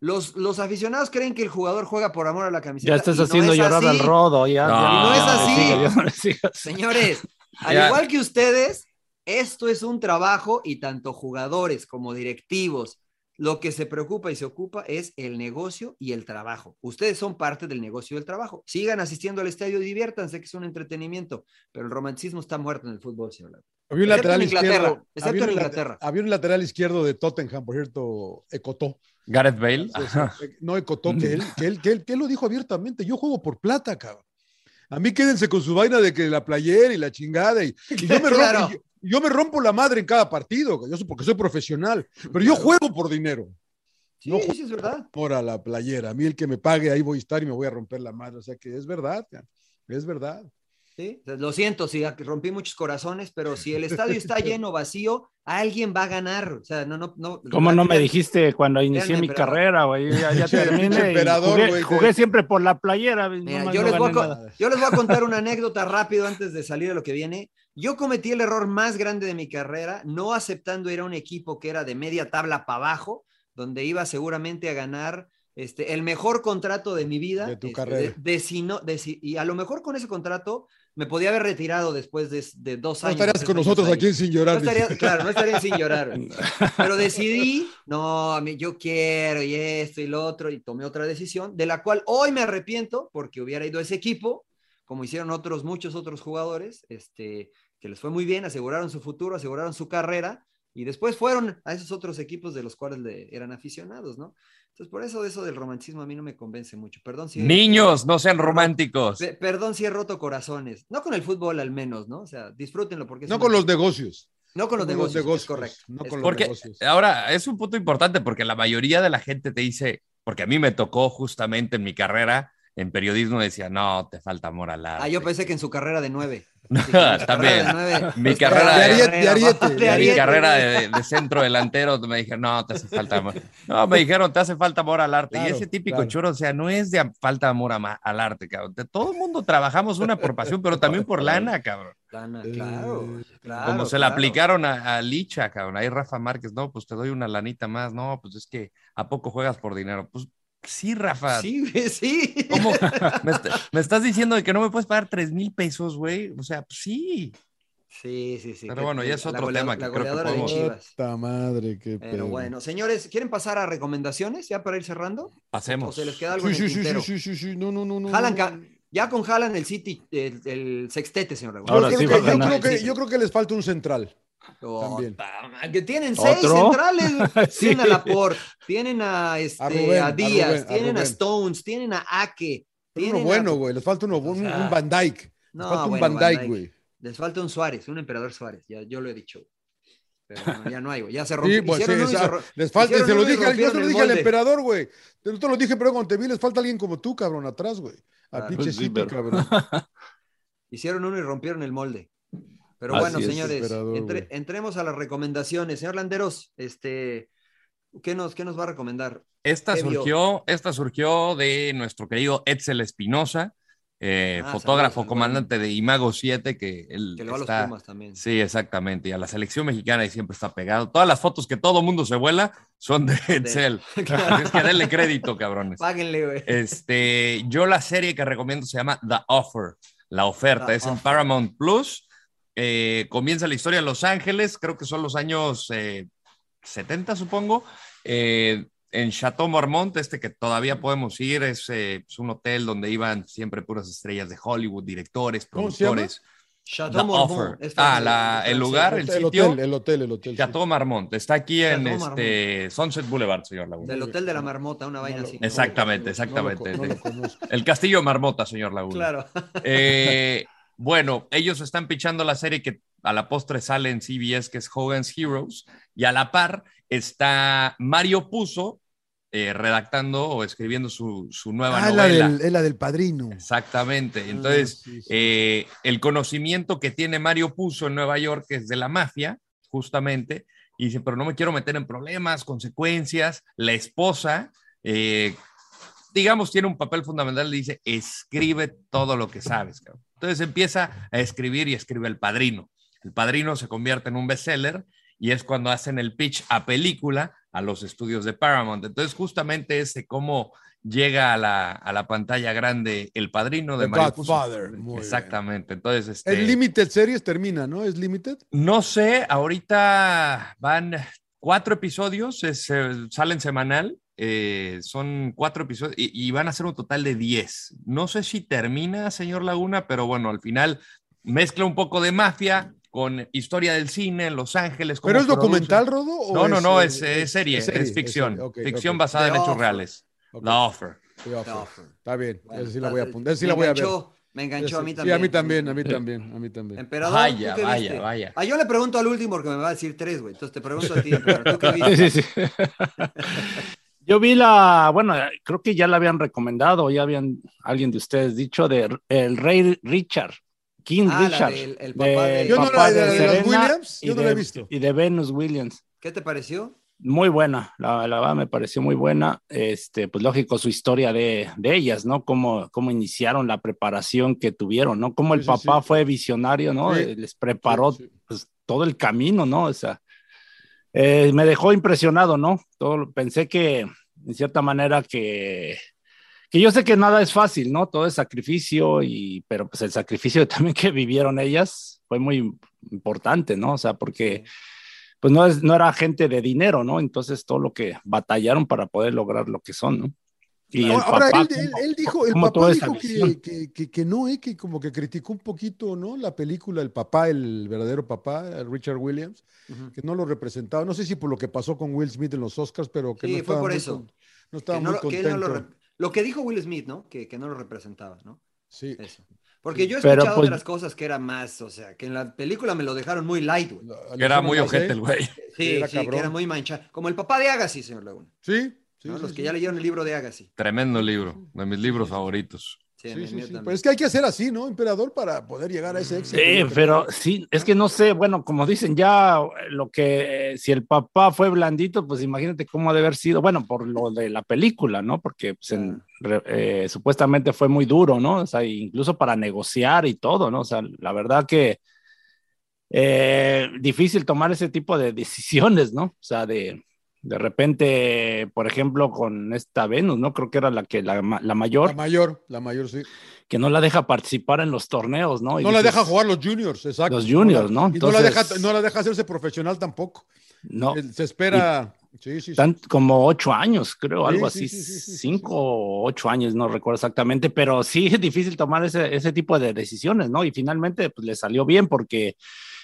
Speaker 10: Los, los aficionados creen que el jugador juega por amor a la camiseta.
Speaker 11: Ya estás
Speaker 10: no
Speaker 11: haciendo
Speaker 10: es
Speaker 11: llorar
Speaker 10: así.
Speaker 11: al rodo. Ya,
Speaker 9: No. Y no es
Speaker 10: así. Señores, al
Speaker 9: Ya.
Speaker 10: igual que ustedes, esto es un trabajo y tanto jugadores como directivos, lo que se preocupa y se ocupa es el negocio y el trabajo. Ustedes son parte del negocio y del trabajo. Sigan asistiendo al estadio y diviértanse, que es un entretenimiento, pero el romanticismo está muerto en el fútbol, señor.
Speaker 1: Había un
Speaker 10: Excepto
Speaker 1: lateral
Speaker 10: en Inglaterra,
Speaker 1: izquierdo.
Speaker 10: excepto
Speaker 1: había,
Speaker 10: en Inglaterra.
Speaker 1: había un lateral izquierdo de Tottenham, por cierto, Ecotó.
Speaker 9: Gareth Bale.
Speaker 1: Eh, No, Ecotó, que él, que, él, que, él, que él lo dijo abiertamente. Yo juego por plata, cabrón. A mí quédense con su vaina de que la playera y la chingada. Y, y yo, me rompo,
Speaker 10: Claro.
Speaker 1: y yo, me rompo la madre en cada partido. Yo soy porque soy profesional. Pero yo juego por dinero.
Speaker 10: Sí,
Speaker 1: No
Speaker 10: sí, es verdad.
Speaker 1: Por a la playera. A mí el que me pague, ahí voy a estar y me voy a romper la madre. O sea que es verdad. Es verdad.
Speaker 10: ¿sí? Lo siento si rompí muchos corazones, pero si el estadio está lleno, vacío, alguien va a ganar. O sea, no, no, no.
Speaker 11: ¿Cómo no me dijiste cuando inicié mi
Speaker 10: emperador.
Speaker 11: carrera, güey? Ya, ya terminé. jugué, siempre por la playera.
Speaker 10: Mira, yo, les voy a, yo les voy a contar una anécdota rápido antes de salir a lo que viene. Yo cometí el error más grande de mi carrera, no aceptando ir a un equipo que era de media tabla para abajo, donde iba seguramente a ganar este, el mejor contrato de mi vida.
Speaker 1: De tu
Speaker 10: este,
Speaker 1: carrera.
Speaker 10: de- de si no- de si- y a lo mejor con ese contrato me podía haber retirado después de, de dos
Speaker 1: No
Speaker 10: años.
Speaker 1: estarías
Speaker 10: tres
Speaker 1: con
Speaker 10: años
Speaker 1: nosotros
Speaker 10: ahí.
Speaker 1: aquí Sin Llorar.
Speaker 10: No estaría- claro, no estaría sin llorar. Pero decidí, no, yo quiero y esto y lo otro, y tomé otra decisión, de la cual hoy me arrepiento porque hubiera ido a ese equipo, como hicieron otros, muchos otros jugadores, este, que les fue muy bien, aseguraron su futuro, aseguraron su carrera, y después fueron a esos otros equipos de los cuales le- eran aficionados, ¿no? Entonces, por eso eso del romanticismo a mí no me convence mucho. Perdón si...
Speaker 9: Niños, no sean románticos.
Speaker 10: Pe- perdón si he roto corazones. No con el fútbol al menos, ¿no? O sea, disfrútenlo porque...
Speaker 1: No con los negocios.
Speaker 10: No con los
Speaker 1: no con los
Speaker 10: negocios,
Speaker 1: negocios,
Speaker 10: es correcto.
Speaker 1: no
Speaker 10: es
Speaker 1: con los
Speaker 9: Porque
Speaker 1: negocios.
Speaker 9: ahora es un punto importante porque la mayoría de la gente te dice, porque a mí me tocó justamente en mi carrera en periodismo decía, no, te falta amor al arte.
Speaker 10: Ah, yo pensé que en su carrera de nueve.
Speaker 9: También. Mi
Speaker 10: Este,
Speaker 9: carrera
Speaker 1: De
Speaker 9: de,
Speaker 1: de de
Speaker 9: mi carrera de, de centro delantero me dijeron, no, te hace falta amor. No, me dijeron, te hace falta amor al arte. y ese típico
Speaker 1: claro.
Speaker 9: choro, o sea, no es de falta amor ama- al arte, cabrón. De todo el mundo trabajamos una por pasión, pero también por lana, cabrón.
Speaker 10: Lana, claro, claro.
Speaker 9: Como se la aplicaron a, a Licha, cabrón. Ahí Rafa Márquez, no, pues te doy una lanita más. No, pues es que ¿a poco juegas por dinero? Pues sí, Rafa.
Speaker 10: Sí, sí.
Speaker 9: ¿Cómo? ¿Me, est- me estás diciendo de que no me puedes pagar tres mil pesos, güey? O sea, pues sí.
Speaker 10: Sí, sí, sí.
Speaker 9: Pero bueno, ya es otro tema que
Speaker 10: La
Speaker 9: creo que
Speaker 10: goleadora de
Speaker 9: podemos-
Speaker 10: Chivas.
Speaker 1: Puta madre, qué
Speaker 10: Pero
Speaker 1: pedo.
Speaker 10: bueno, señores, ¿quieren pasar a recomendaciones ya para ir cerrando? ¿O
Speaker 9: Pasemos.
Speaker 10: se les queda algo
Speaker 1: Sí,
Speaker 10: en el
Speaker 1: sí, sí,
Speaker 10: tintero?
Speaker 1: sí, sí, sí, sí, no, no, no, no.
Speaker 10: Jalan
Speaker 1: no.
Speaker 10: Ya con Jalan el City, el, el sextete, señor.
Speaker 1: Yo
Speaker 11: Ahora
Speaker 1: creo
Speaker 11: sí
Speaker 1: que- yo creo que- yo creo que les falta un central.
Speaker 10: Oh, que tienen seis centrales.
Speaker 11: Sí.
Speaker 10: Tienen a Laporte, tienen a, este,
Speaker 1: A
Speaker 10: a,
Speaker 1: Rubén, a
Speaker 10: Díaz,
Speaker 1: Rubén,
Speaker 10: tienen a. Stones, tienen a Ake. Tienen
Speaker 1: uno bueno,
Speaker 10: a...
Speaker 1: güey. Les falta uno, un,
Speaker 10: sea,
Speaker 1: un Van Dyke. Les
Speaker 10: No,
Speaker 1: falta un
Speaker 10: bueno,
Speaker 1: Van
Speaker 10: Van
Speaker 1: Dyke, güey.
Speaker 10: Les falta un Suárez, un emperador Suárez. Ya, yo lo he dicho. Pero bueno, ya no hay, güey. Ya se rompió.
Speaker 1: Sí, pues sí, esa- les falta, se lo dije, al- yo se lo dije al emperador, güey. Te, te lo dije, pero cuando te vi, les falta alguien como tú, cabrón, atrás, güey. A
Speaker 10: Claro.
Speaker 1: pinche cabrón.
Speaker 10: Hicieron uno y rompieron el molde. Pero
Speaker 11: Así
Speaker 10: bueno,
Speaker 11: es,
Speaker 10: señores, entre- entremos a las recomendaciones. Señor Landeros, este, ¿qué nos, qué nos va a recomendar?
Speaker 9: Esta surgió, esta surgió de nuestro querido Edsel Espinosa, eh,
Speaker 10: Ah,
Speaker 9: fotógrafo,
Speaker 10: saludos
Speaker 9: comandante de Imago 7, que él
Speaker 10: Que le va a los
Speaker 9: está-
Speaker 10: Pumas también.
Speaker 9: Sí, exactamente. Y a la selección mexicana y siempre está pegado. Todas las fotos que todo mundo se vuela son de Edsel.
Speaker 10: Claro.
Speaker 9: Es que denle crédito, cabrones.
Speaker 10: Páguenle, güey.
Speaker 9: Este, yo la serie que recomiendo se llama The Offer, la oferta,
Speaker 10: The
Speaker 9: es en. Paramount Plus. Eh, comienza la historia en Los Ángeles, creo que son los años eh, 70, supongo. Eh, en Chateau Marmont, este que todavía podemos ir, es, eh, es un hotel donde iban siempre puras estrellas de Hollywood, directores,
Speaker 1: ¿Cómo se llama?
Speaker 9: productores.
Speaker 10: Chateau
Speaker 9: The
Speaker 10: Marmont,
Speaker 9: Ah, la- el lugar, el
Speaker 1: el
Speaker 9: sitio.
Speaker 1: hotel, el hotel, el hotel. sí.
Speaker 9: Chateau Marmont, está aquí en
Speaker 10: Chateau
Speaker 9: este, Sunset Boulevard, señor Laguna.
Speaker 10: Del Hotel de la Marmota, una vaina
Speaker 1: lo-
Speaker 10: así.
Speaker 9: Exactamente,
Speaker 1: No lo-
Speaker 9: exactamente.
Speaker 1: No lo.
Speaker 9: El Castillo Marmota, señor Laguna.
Speaker 10: Claro.
Speaker 9: Eh, bueno, ellos están pichando la serie que a la postre sale en CBS, que es Hogan's Heroes, y a la par está Mario Puzo eh, redactando o escribiendo su, su nueva
Speaker 1: Ah, es la,
Speaker 9: novela.
Speaker 1: del, es la del padrino.
Speaker 9: Exactamente. Entonces,
Speaker 1: Ah, sí, sí.
Speaker 9: eh, el conocimiento que tiene Mario Puzo en Nueva York es de la mafia, justamente, y dice, pero no me quiero meter en problemas, consecuencias. La esposa, eh, digamos, tiene un papel fundamental, le dice, escribe todo lo que sabes. cabrón". Entonces empieza a escribir y escribe El Padrino. El Padrino se convierte en un bestseller y es cuando hacen el pitch a película a los estudios de Paramount. Entonces, justamente ese cómo llega a la, a la pantalla grande El Padrino de
Speaker 1: The
Speaker 9: Mario Puzo.
Speaker 1: Godfather, muy bien.
Speaker 9: Exactamente. Entonces, este,
Speaker 1: El Limited Series termina, ¿no? ¿Es Limited?
Speaker 9: no sé, ahorita van cuatro episodios, es, eh, salen semanal, eh, son cuatro episodios y, y van a ser un total de diez. No sé si termina, señor Laguna, pero bueno, al final mezcla un poco de mafia con historia del cine en Los Ángeles.
Speaker 1: ¿Pero es
Speaker 9: produce-
Speaker 1: documental, Rodo? o
Speaker 9: No, no, no,
Speaker 1: eh,
Speaker 9: es, es serie, es,
Speaker 1: serie,
Speaker 9: ficción.
Speaker 1: serie. Ok,
Speaker 9: ficción
Speaker 1: ok.
Speaker 9: basada en
Speaker 10: The
Speaker 9: hechos
Speaker 10: Offer.
Speaker 9: reales.
Speaker 1: Ok.
Speaker 9: The Offer.
Speaker 1: The Offer.
Speaker 10: The Offer.
Speaker 1: Está bien,
Speaker 10: Bueno,
Speaker 1: sí la voy a apuntar, sí
Speaker 10: me
Speaker 1: la voy a ver.
Speaker 10: enganchó, Me enganchó a mí
Speaker 1: Sí,
Speaker 10: también.
Speaker 1: a mí también, a mí también, a mí también.
Speaker 10: Emperador,
Speaker 9: Vaya,
Speaker 10: ¿tú qué
Speaker 9: vaya,
Speaker 10: viste?
Speaker 9: vaya.
Speaker 10: Ah, yo le pregunto al último porque me va a decir tres, güey. Entonces te pregunto a ti, emperador, ¿tú qué viste?
Speaker 11: Sí, sí, sí. Yo vi la, bueno, creo que ya la habían recomendado, ya habían alguien de ustedes dicho de el rey Richard, King
Speaker 10: Ah, la
Speaker 11: Richard.
Speaker 10: del- el papá de-
Speaker 1: Yo no
Speaker 11: papá
Speaker 1: la- de- de los
Speaker 11: Serena
Speaker 1: Williams,
Speaker 11: y
Speaker 1: yo no la he
Speaker 11: de-
Speaker 1: visto.
Speaker 11: Y de Venus Williams.
Speaker 10: ¿Qué te pareció?
Speaker 11: Muy buena, la, la verdad me pareció muy buena. Este, pues lógico, su historia de, de ellas, ¿no? Cómo, cómo iniciaron la preparación que tuvieron, ¿no? Cómo el
Speaker 1: Sí,
Speaker 11: papá
Speaker 1: sí.
Speaker 11: fue visionario, ¿no?
Speaker 1: Sí.
Speaker 11: Les preparó
Speaker 1: Sí, sí.
Speaker 11: pues, todo el camino, ¿no? O sea, eh, me dejó impresionado, ¿no? Todo, pensé que en cierta manera que, que yo sé que nada es fácil, ¿no? Todo es sacrificio, y, pero pues el sacrificio también que vivieron ellas fue muy importante, ¿no? O sea, porque pues no, es, no era gente de dinero, ¿no? Entonces todo lo que batallaron para poder lograr lo que son, ¿no?
Speaker 1: Y ahora, él, él, él, dijo, el papá dijo que, que, que, que, no, eh, que como que criticó un poquito, ¿no? La película, el papá, el verdadero papá, Richard Williams, uh -huh. que no lo representaba. No sé si por lo que pasó con Will Smith en los Oscars, pero que
Speaker 10: sí,
Speaker 1: no
Speaker 10: fue
Speaker 1: estaba
Speaker 10: por
Speaker 1: muy
Speaker 10: eso.
Speaker 1: No estaba
Speaker 10: no,
Speaker 1: muy contento.
Speaker 10: No lo, lo, que dijo Will Smith, ¿no? Que, no lo representaba, ¿no?
Speaker 1: Sí.
Speaker 10: Eso. Porque yo he escuchado pero, pues, otras cosas que era más, o sea, que en la película me lo dejaron muy light, güey.
Speaker 9: Que era muy ojete el güey.
Speaker 10: Sí, era, sí, que era muy manchado. Como el papá de Agassi, señor Laguna.
Speaker 1: Sí, Sí,
Speaker 10: ¿no?
Speaker 1: sí,
Speaker 10: Los
Speaker 1: sí.
Speaker 10: que ya leyeron el libro de Agassi.
Speaker 9: Tremendo libro, de mis libros favoritos.
Speaker 10: Sí,
Speaker 1: sí, sí, sí. Pues es que hay que hacer así, ¿no, emperador? Para poder llegar a ese éxito.
Speaker 11: Sí, pero sí, es que no sé, bueno, como dicen ya, lo que, eh, si el papá fue blandito, pues imagínate cómo ha de haber sido, bueno, por lo de la película, ¿no? Porque pues, en, eh, supuestamente fue muy duro, ¿no? O sea, incluso para negociar y todo, ¿no? O sea, la verdad que eh, difícil tomar ese tipo de decisiones, ¿no? O sea, de, de repente, por ejemplo, con esta Venus, ¿no? Creo que era la que la, la, mayor.
Speaker 1: La mayor, la mayor, sí.
Speaker 11: Que no la deja participar en los torneos, ¿no?
Speaker 1: Y no dices, la deja jugar los juniors, exacto.
Speaker 11: Los juniors, ¿no?
Speaker 1: Y Entonces, no, la deja, no la deja hacerse profesional tampoco.
Speaker 11: No.
Speaker 1: Se espera. Sí, sí,
Speaker 11: Tan, como ocho años, creo, algo así, cinco o ocho años, no recuerdo exactamente, pero sí es difícil tomar ese, ese tipo de decisiones, ¿no? Y finalmente pues, le salió bien porque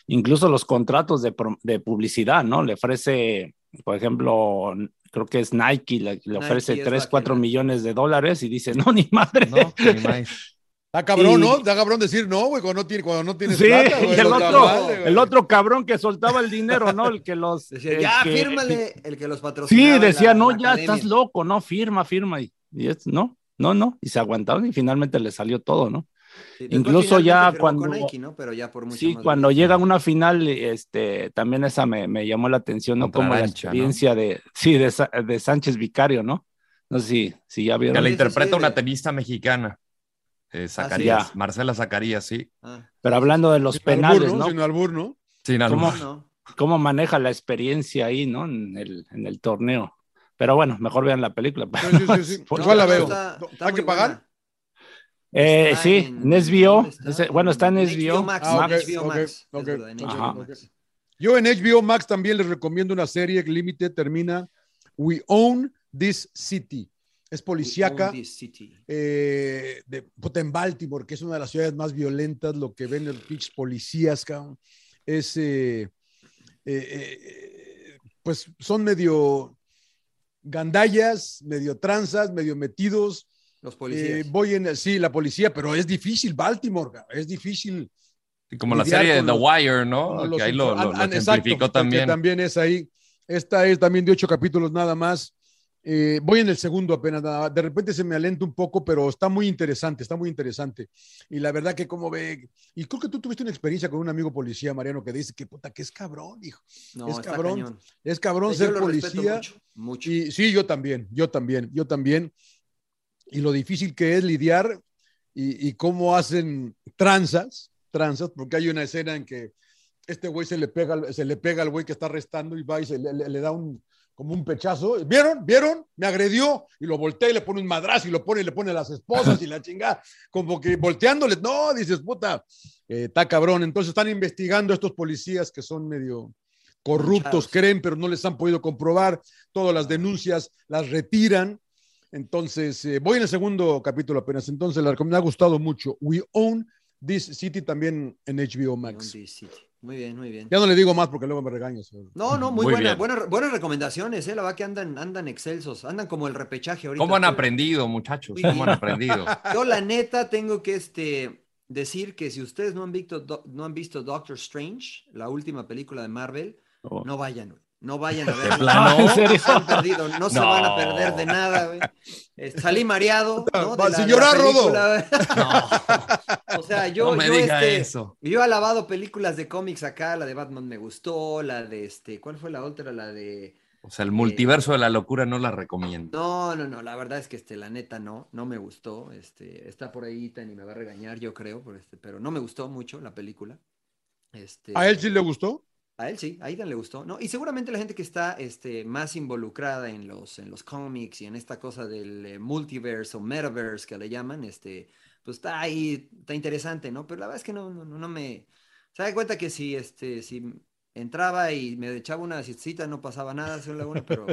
Speaker 11: incluso los contratos de, de publicidad, ¿no? Le ofrece, por ejemplo, creo que es Nike, le, le ofrece Nike 3, 4 millones de dólares y dice, no, ni madre.
Speaker 9: No, ni más.
Speaker 1: Está cabrón, y... ¿no? Está cabrón decir no, güey, cuando no, tiene, cuando no tienes
Speaker 11: sí,
Speaker 1: plata,
Speaker 11: güey. El, otro, el otro cabrón que soltaba el dinero, ¿no? El que los...
Speaker 10: Decía,
Speaker 11: el
Speaker 10: ya,
Speaker 11: que,
Speaker 10: fírmale, el que los patrocinaba.
Speaker 11: Sí, decía,
Speaker 10: la,
Speaker 11: no,
Speaker 10: la
Speaker 11: ya
Speaker 10: academia.
Speaker 11: estás loco, no, firma, firma. Y, y es, no, no, no. Y se aguantaron y finalmente le salió todo, ¿no?
Speaker 10: Sí,
Speaker 11: Incluso ya cuando...
Speaker 10: Nike, ¿no? Pero ya por mucho
Speaker 11: sí,
Speaker 10: más
Speaker 11: cuando
Speaker 10: bien.
Speaker 11: llega a una final, este, también esa me, me llamó la atención, ¿no?
Speaker 9: Contra
Speaker 11: Como la experiencia ¿no? de, sí, de, de, Sánchez Vicario, ¿no? No sé si, si ya vieron.
Speaker 9: Que la
Speaker 10: Sí,
Speaker 9: interpreta
Speaker 10: sí,
Speaker 9: una tenista mexicana. Eh, Zacarías,
Speaker 11: Ah,
Speaker 9: Marcela Zacarías, sí.
Speaker 10: Ah,
Speaker 11: Pero hablando de los
Speaker 1: Sin
Speaker 11: penales,
Speaker 1: albur, ¿no?
Speaker 11: ¿no?
Speaker 1: Sin albur, ¿no?
Speaker 9: Sin
Speaker 11: ¿Cómo?
Speaker 9: albur.
Speaker 10: no.
Speaker 11: cómo maneja la experiencia ahí, ¿no? En el, en el torneo. Pero bueno, mejor vean la película.
Speaker 1: Sí, sí, sí, sí. La veo.
Speaker 10: está- está
Speaker 1: ¿Hay que pagar?
Speaker 10: buena.
Speaker 11: Eh,
Speaker 10: Está
Speaker 11: sí,
Speaker 10: en-.
Speaker 11: Ese- bueno, está en
Speaker 10: Max.
Speaker 1: Ah,
Speaker 10: en HBO Max. es
Speaker 1: ok.
Speaker 10: verdad, en
Speaker 11: Ajá.
Speaker 10: HBO Max.
Speaker 1: Yo en HBO Max también les recomiendo una serie límite, termina We Own This City. Es policíaca.
Speaker 10: We own this city.
Speaker 1: eh, de, en Baltimore, que es una de las ciudades más violentas, lo que ven los pinches policías, cabrón, es, eh, eh, eh, pues son medio gandallas, medio tranzas, medio metidos.
Speaker 10: Los
Speaker 1: Eh,
Speaker 10: policías.
Speaker 1: voy en, sí, la policía, pero es difícil Baltimore, es difícil.
Speaker 9: Y como la serie de The
Speaker 1: los-
Speaker 9: Wire, ¿no? que ahí lo, lo, lo
Speaker 1: exacto,
Speaker 9: también.
Speaker 1: también es ahí. Esta es también de ocho capítulos nada más. Eh, voy en el segundo apenas, nada de repente se me alenta un poco, pero está muy interesante, está muy interesante. Y la verdad que como ve, y creo que tú tuviste una experiencia con un amigo policía, Mariano, que dice que puta, que es cabrón, hijo.
Speaker 10: No,
Speaker 1: es cabrón,
Speaker 10: cañón.
Speaker 1: Es cabrón
Speaker 10: Yo
Speaker 1: ser policía.
Speaker 10: mucho, mucho.
Speaker 1: Y sí, yo también, yo también, yo también. Y lo difícil que es lidiar y, y cómo hacen tranzas, tranzas, porque hay una escena en que este güey se le pega, al- se le pega al güey que está arrestando y va y se le, le- le da un como un pechazo. ¿Vieron? ¿Vieron? Me agredió y lo voltea y le pone un madrazo y lo pone y le pone a las esposas y la chingada, como que volteándole. No, dices, puta, eh, está cabrón. Entonces están investigando a estos policías que son medio corruptos, creen, pero no les han podido comprobar. Todas las denuncias las retiran. Entonces, eh, voy en el segundo capítulo apenas. Entonces, la me ha gustado mucho. We Own This City también en HBO
Speaker 10: We
Speaker 1: Max.
Speaker 10: own this city. Muy bien, muy bien.
Speaker 1: Ya no le digo más porque luego me regañas.
Speaker 10: No, no, muy,
Speaker 9: Muy
Speaker 10: buena, buenas recomendaciones, ¿eh? La va que andan, andan excelsos, andan como el repechaje ahorita.
Speaker 9: ¿Cómo han aprendido, muchachos?
Speaker 10: Muy
Speaker 9: ¿Cómo han aprendido?
Speaker 10: Yo, la neta, tengo que este, decir que si ustedes no han, visto, no han visto Doctor Strange, la última película de Marvel,
Speaker 11: Oh.
Speaker 10: no vayan, güey. No vayan a ver.
Speaker 9: plano?
Speaker 11: ¿En serio?
Speaker 10: Se han perdido, no, se
Speaker 9: No.
Speaker 10: van a perder de nada, güey. Eh, Salí mareado, ¿no?
Speaker 1: Va,
Speaker 10: De la, la película. O sea, yo,
Speaker 9: no me
Speaker 10: yo,
Speaker 9: diga
Speaker 10: este,
Speaker 9: eso.
Speaker 10: yo he alabado películas de cómics acá, la de Batman me gustó, la de este, ¿cuál fue la otra? La de
Speaker 9: O sea, el multiverso de la locura no la recomiendo.
Speaker 10: no, no, no, la verdad es que este, la neta no, no me gustó. Este, está por ahí y me va a regañar, yo creo, por este, pero no me gustó mucho la película. Este,
Speaker 1: ¿A él sí le gustó?
Speaker 10: A él sí, a Aidan le gustó, ¿no? Y seguramente la gente que está este, más involucrada en los, en los cómics y en esta cosa del eh, multiverse o metaverse que le llaman, este, pues está ahí, está interesante, ¿no? Pero la verdad es que no, no, no me... Se da cuenta que si, este, si entraba y me echaba una cita no pasaba nada, Laguna, pero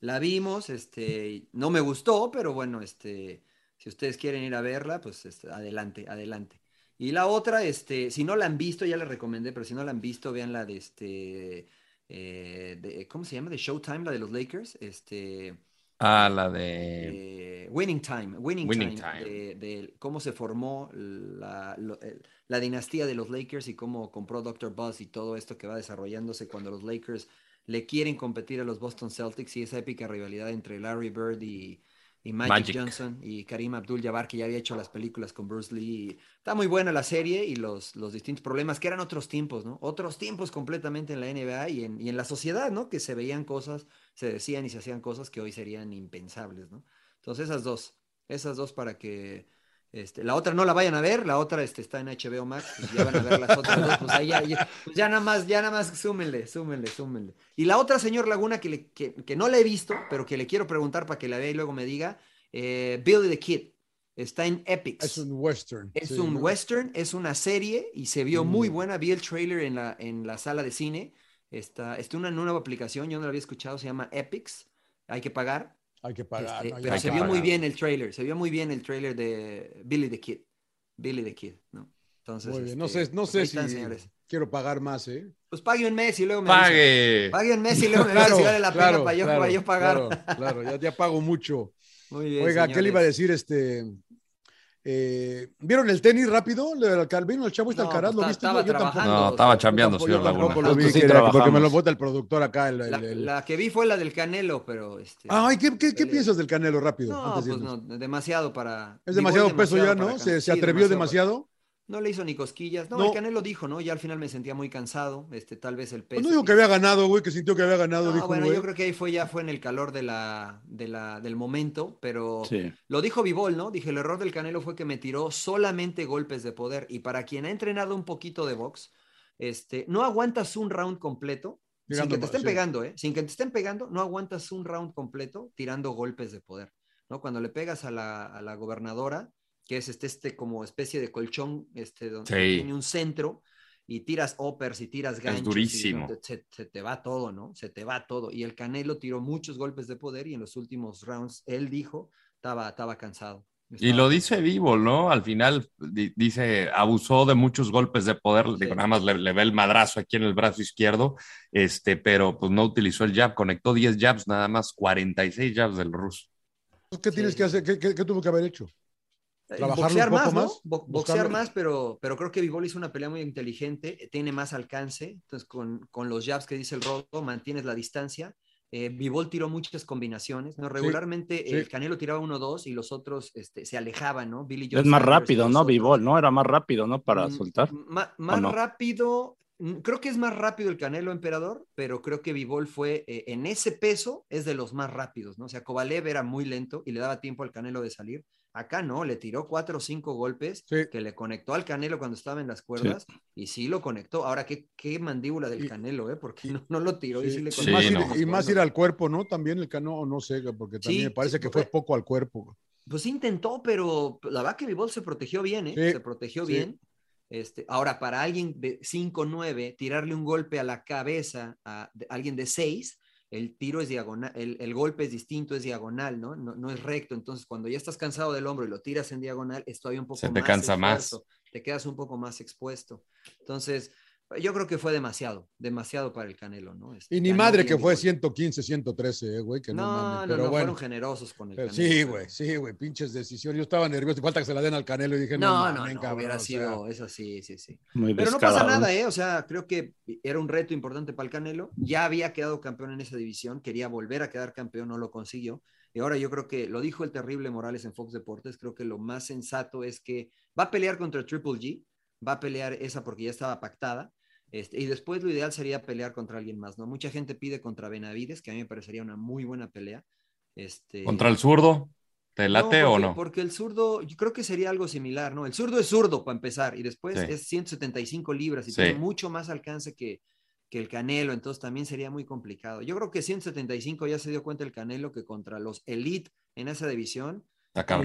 Speaker 10: la vimos, este, no me gustó, pero bueno, este, si ustedes quieren ir a verla, pues este, adelante, adelante. Y la otra, este, si no la han visto, ya les recomendé, pero si no la han visto, vean la de este, eh, de, ¿cómo se llama? De Showtime, la de los Lakers, este.
Speaker 9: Ah, la de...
Speaker 10: Eh, Winning Time, Winning, Time, De, cómo se formó la, la, dinastía de los Lakers y cómo compró Dr. Buzz y todo esto que va desarrollándose cuando los Lakers le quieren competir a los Boston Celtics y esa épica rivalidad entre Larry Bird y, y Magic, Johnson y Karim Abdul-Jabbar, que ya había hecho las películas con Bruce Lee. Está muy buena la serie y los, los distintos problemas, que eran otros tiempos, ¿no? Otros tiempos completamente en la NBA y en, y en la sociedad, ¿no? Que se veían cosas, se decían y se hacían cosas que hoy serían impensables, ¿no? Entonces esas dos, esas dos para que este, la otra no la vayan a ver, la otra este, está en HBO Max, pues ya van a ver las otras dos, pues ahí ya, pues ya, nada más, ya nada más súmenle, súmenle, súmenle. Y la otra, señor Laguna, que, que, que, no la he visto, pero que le quiero preguntar para que la vea y luego me diga, eh, Billy the Kid, está en Epics.
Speaker 1: Es un western.
Speaker 10: Es un western, es una serie y se vio muy mm. buena, vi el trailer en la, en la sala de cine, está, está una nueva aplicación, yo no la había escuchado, se llama Epics, hay que pagar,
Speaker 1: hay que pagar.
Speaker 10: Este, pero se vio muy bien el trailer, se vio muy bien el trailer de Billy the Kid. Billy the Kid, ¿no? Entonces,
Speaker 1: muy bien. no sé, no sé si quiero pagar más, ¿eh?
Speaker 10: Pues pague un mes y luego me
Speaker 9: Pague.
Speaker 10: Pague un mes y luego me claro, si vale la pena para, yo, para yo pagar.
Speaker 1: Claro, claro ya, ya, pago mucho. Muy bien, Oiga, ¿qué le iba a decir este? Eh, ¿Vieron el tenis rápido? ¿El Calvino, el chavo está no, Alcaraz? ¿Lo viste?
Speaker 10: Estaba
Speaker 9: yo
Speaker 10: tampoco,
Speaker 9: no, estaba chambeando, señor Laguna.
Speaker 1: Lo vi, sí, porque me lo vota el productor acá. El, el,
Speaker 10: la, la, que vi fue la del Canelo, pero... Este,
Speaker 1: Ay, ¿qué, qué, qué piensas del Canelo rápido?
Speaker 10: No, pues no, demasiado para...
Speaker 1: Es demasiado peso ya, ¿no? ¿Se, se atrevió demasiado?
Speaker 10: No le hizo ni cosquillas. No, el Canelo dijo, ¿no? Ya al final me sentía muy cansado. Este, tal vez el peso.
Speaker 1: Pues no dijo que había ganado, güey, que sintió que había ganado.
Speaker 10: No, bueno, yo creo que ahí fue ya fue en el calor de la, de la, del momento, pero lo dijo Vivol, ¿no? Dije, el error del Canelo fue que me tiró solamente golpes de poder. Y para quien ha entrenado un poquito de box, este, no aguantas un round completo. sin que te estén pegando, ¿eh? Sin que te estén pegando, no aguantas un round completo tirando golpes de poder. ¿no? Cuando le pegas a la, a la gobernadora, que es este, este como especie de colchón, este, donde tiene un centro, y tiras uppers y tiras ganchos.
Speaker 9: Es durísimo.
Speaker 10: se, te va todo, ¿no? Se te va todo. Y el Canelo tiró muchos golpes de poder y en los últimos rounds, él dijo, estaba, estaba cansado.
Speaker 9: y lo dice vivo, ¿no? Al final dice, abusó de muchos golpes de poder, digo, nada más le, le, ve el madrazo aquí en el brazo izquierdo, este, pero pues no utilizó el jab, conectó 10 jabs, nada más 46 jabs del ruso.
Speaker 1: ¿Qué tienes que hacer? ¿Qué, qué, qué tuvo que haber hecho?
Speaker 10: Eh, boxear más, ¿no? boxear más, pero, pero creo que Vivol hizo una pelea muy inteligente, tiene más alcance, entonces con, con los jabs que dice el Rodo, mantienes la distancia. Eh, Vivol tiró muchas combinaciones, ¿no? Regularmente el Canelo tiraba uno dos y los otros este, se alejaban, ¿no?
Speaker 11: Billy es más rápido, ¿no? Vivol, ¿no? Era más rápido, ¿no? Para mm, soltar.
Speaker 10: más rápido, mm, creo que es más rápido el Canelo Emperador, pero creo que Vivol fue eh, en ese peso es de los más rápidos, ¿no? O sea, Kovalev era muy lento y le daba tiempo al Canelo de salir. Acá no, le tiró cuatro o cinco golpes que le conectó al Canelo cuando estaba en las cuerdas y sí lo conectó. Ahora, qué, qué mandíbula del Canelo, ¿eh? Porque no, no lo tiró y sí le
Speaker 1: conectó. y, más ir, al cuerpo, ¿no? También el Canelo, no sé, porque también me parece que fue poco al cuerpo.
Speaker 10: Pues intentó, pero la verdad que Vivol se protegió bien, ¿eh? Se protegió bien. Este, ahora, para alguien de 5-9, tirarle un golpe a la cabeza a alguien de 6, el tiro es diagonal, el, golpe es distinto, es diagonal, ¿no? ¿no? es recto. Entonces, cuando ya estás cansado del hombro y lo tiras en diagonal, es todavía un poco
Speaker 9: Se te cansa más.
Speaker 10: Te quedas un poco más expuesto. Entonces, yo creo que fue demasiado, demasiado para el Canelo, ¿no?
Speaker 1: Este, y ni madre que fue 115, 113, eh, güey, que no, no, no, no
Speaker 10: fueron generosos con el
Speaker 1: Canelo. Sí, güey, sí, güey, pinches decisiones. Yo estaba nervioso, falta que se la den al Canelo y dije,
Speaker 10: no, no, no, hubiera sido, eso sí, sí, sí. Pero no pasa nada, ¿eh? O sea, creo que era un reto importante para el Canelo. Ya había quedado campeón en esa división, quería volver a quedar campeón, no lo consiguió. Y ahora yo creo que, lo dijo el terrible Morales en Fox Deportes, creo que lo más sensato es que va a pelear contra Triple G, va a pelear esa porque ya estaba pactada este, y después lo ideal sería pelear contra alguien más, ¿no? Mucha gente pide contra Benavides, que a mí me parecería una muy buena pelea. Este,
Speaker 9: ¿Contra el zurdo? ¿Te late o no?
Speaker 10: Porque el zurdo, yo creo que sería algo similar, ¿no? El zurdo es zurdo para empezar, y después es 175 libras y tiene mucho más alcance que, que el Canelo, entonces también sería muy complicado. Yo creo que 175 ya se dio cuenta el Canelo que contra los Elite en esa división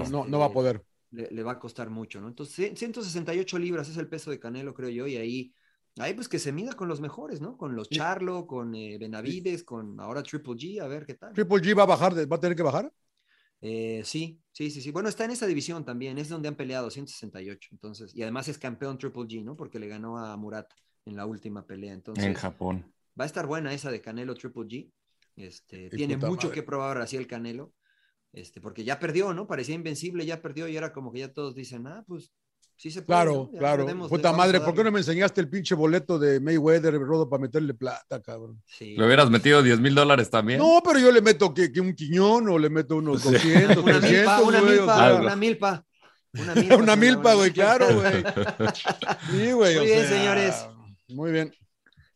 Speaker 1: no, no va a poder.
Speaker 10: Le, le, va a costar mucho, ¿no? Entonces, 168 libras es el peso de Canelo, creo yo, y ahí, ahí pues que se mida con los mejores, ¿no? Con los Charlo, con eh, Benavides, con ahora Triple G, a ver qué tal.
Speaker 1: ¿Triple G va a bajar, va a tener que bajar?
Speaker 10: Eh, sí, sí, sí, sí. Bueno, está en esa división también, es donde han peleado 168, entonces, y además es campeón Triple G, ¿no? Porque le ganó a Murat en la última pelea, entonces.
Speaker 9: En Japón.
Speaker 10: Va a estar buena esa de Canelo Triple G. Este, tiene mucho
Speaker 1: madre.
Speaker 10: que probar así el Canelo. Este, porque ya perdió, ¿no? Parecía invencible, ya perdió y era como que ya todos dicen, ah, pues sí se puede.
Speaker 1: Claro, claro. Puta madre, ¿por qué no me enseñaste el pinche boleto de Mayweather, Rodo, para meterle plata, cabrón?
Speaker 10: Sí.
Speaker 9: ¿Le hubieras metido 10 mil dólares también?
Speaker 1: No, pero yo le meto que, que un quiñón o le meto unos 200,
Speaker 10: Una
Speaker 1: 300,
Speaker 10: milpa, una
Speaker 1: güey, o
Speaker 10: milpa,
Speaker 1: sea,
Speaker 10: una milpa. Una milpa,
Speaker 1: una milpa, güey, claro, güey. Sí, güey.
Speaker 10: Muy
Speaker 1: o
Speaker 10: bien,
Speaker 1: sea,
Speaker 10: señores.
Speaker 1: Muy bien.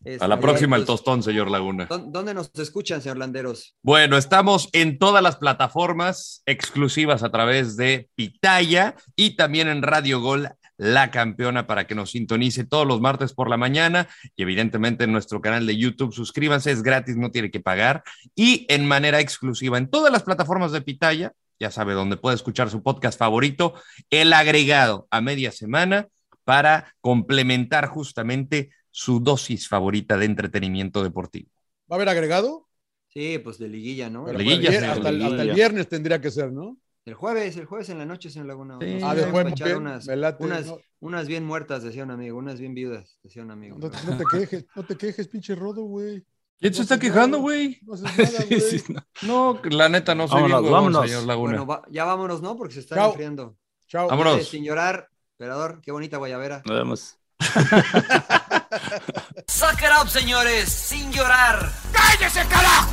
Speaker 10: Este,
Speaker 9: A la próxima el tostón, señor Laguna.
Speaker 10: ¿dó- ¿Dónde nos escuchan, señor Landeros?
Speaker 9: Bueno, estamos en todas las plataformas exclusivas a través de Pitaya y también en Radio Gol, la campeona, para que nos sintonice todos los martes por la mañana y evidentemente en nuestro canal de YouTube. Suscríbanse, es gratis, no tiene que pagar. Y en manera exclusiva en todas las plataformas de Pitaya, ya sabe, donde puede escuchar su podcast favorito, el agregado a media semana para complementar justamente su dosis favorita de entretenimiento deportivo.
Speaker 1: ¿Va a haber agregado?
Speaker 10: Sí, pues de liguilla, ¿no?
Speaker 1: Pero
Speaker 9: Liguilla,
Speaker 1: pues, hasta, el, hasta el
Speaker 11: liguilla.
Speaker 1: viernes tendría que ser, ¿no?
Speaker 10: El jueves, el jueves en la noche, señor Laguna.
Speaker 9: Sí.
Speaker 1: Ah,
Speaker 10: echar
Speaker 1: bien,
Speaker 10: unas,
Speaker 1: late,
Speaker 10: unas,
Speaker 1: no.
Speaker 10: unas bien muertas, decía un amigo, unas bien viudas, decía un amigo.
Speaker 1: No, no te quejes, no te quejes, pinche Rodo, güey.
Speaker 9: ¿Quién se está quejando, güey?
Speaker 1: No haces nada, güey.
Speaker 11: Sí, sí, no.
Speaker 9: No, la neta no soy
Speaker 11: Vámonos,
Speaker 9: bien
Speaker 11: vámonos.
Speaker 9: señor Laguna.
Speaker 10: Bueno, va- ya vámonos, ¿no? Porque se está
Speaker 1: Chao.
Speaker 10: enfriando.
Speaker 1: Chao.
Speaker 9: Vámonos.
Speaker 10: Sin llorar, emperador, qué bonita guayabera.
Speaker 11: Nos vemos.
Speaker 2: Suck up, señores, sin llorar.
Speaker 3: ¡Cállese, carajo!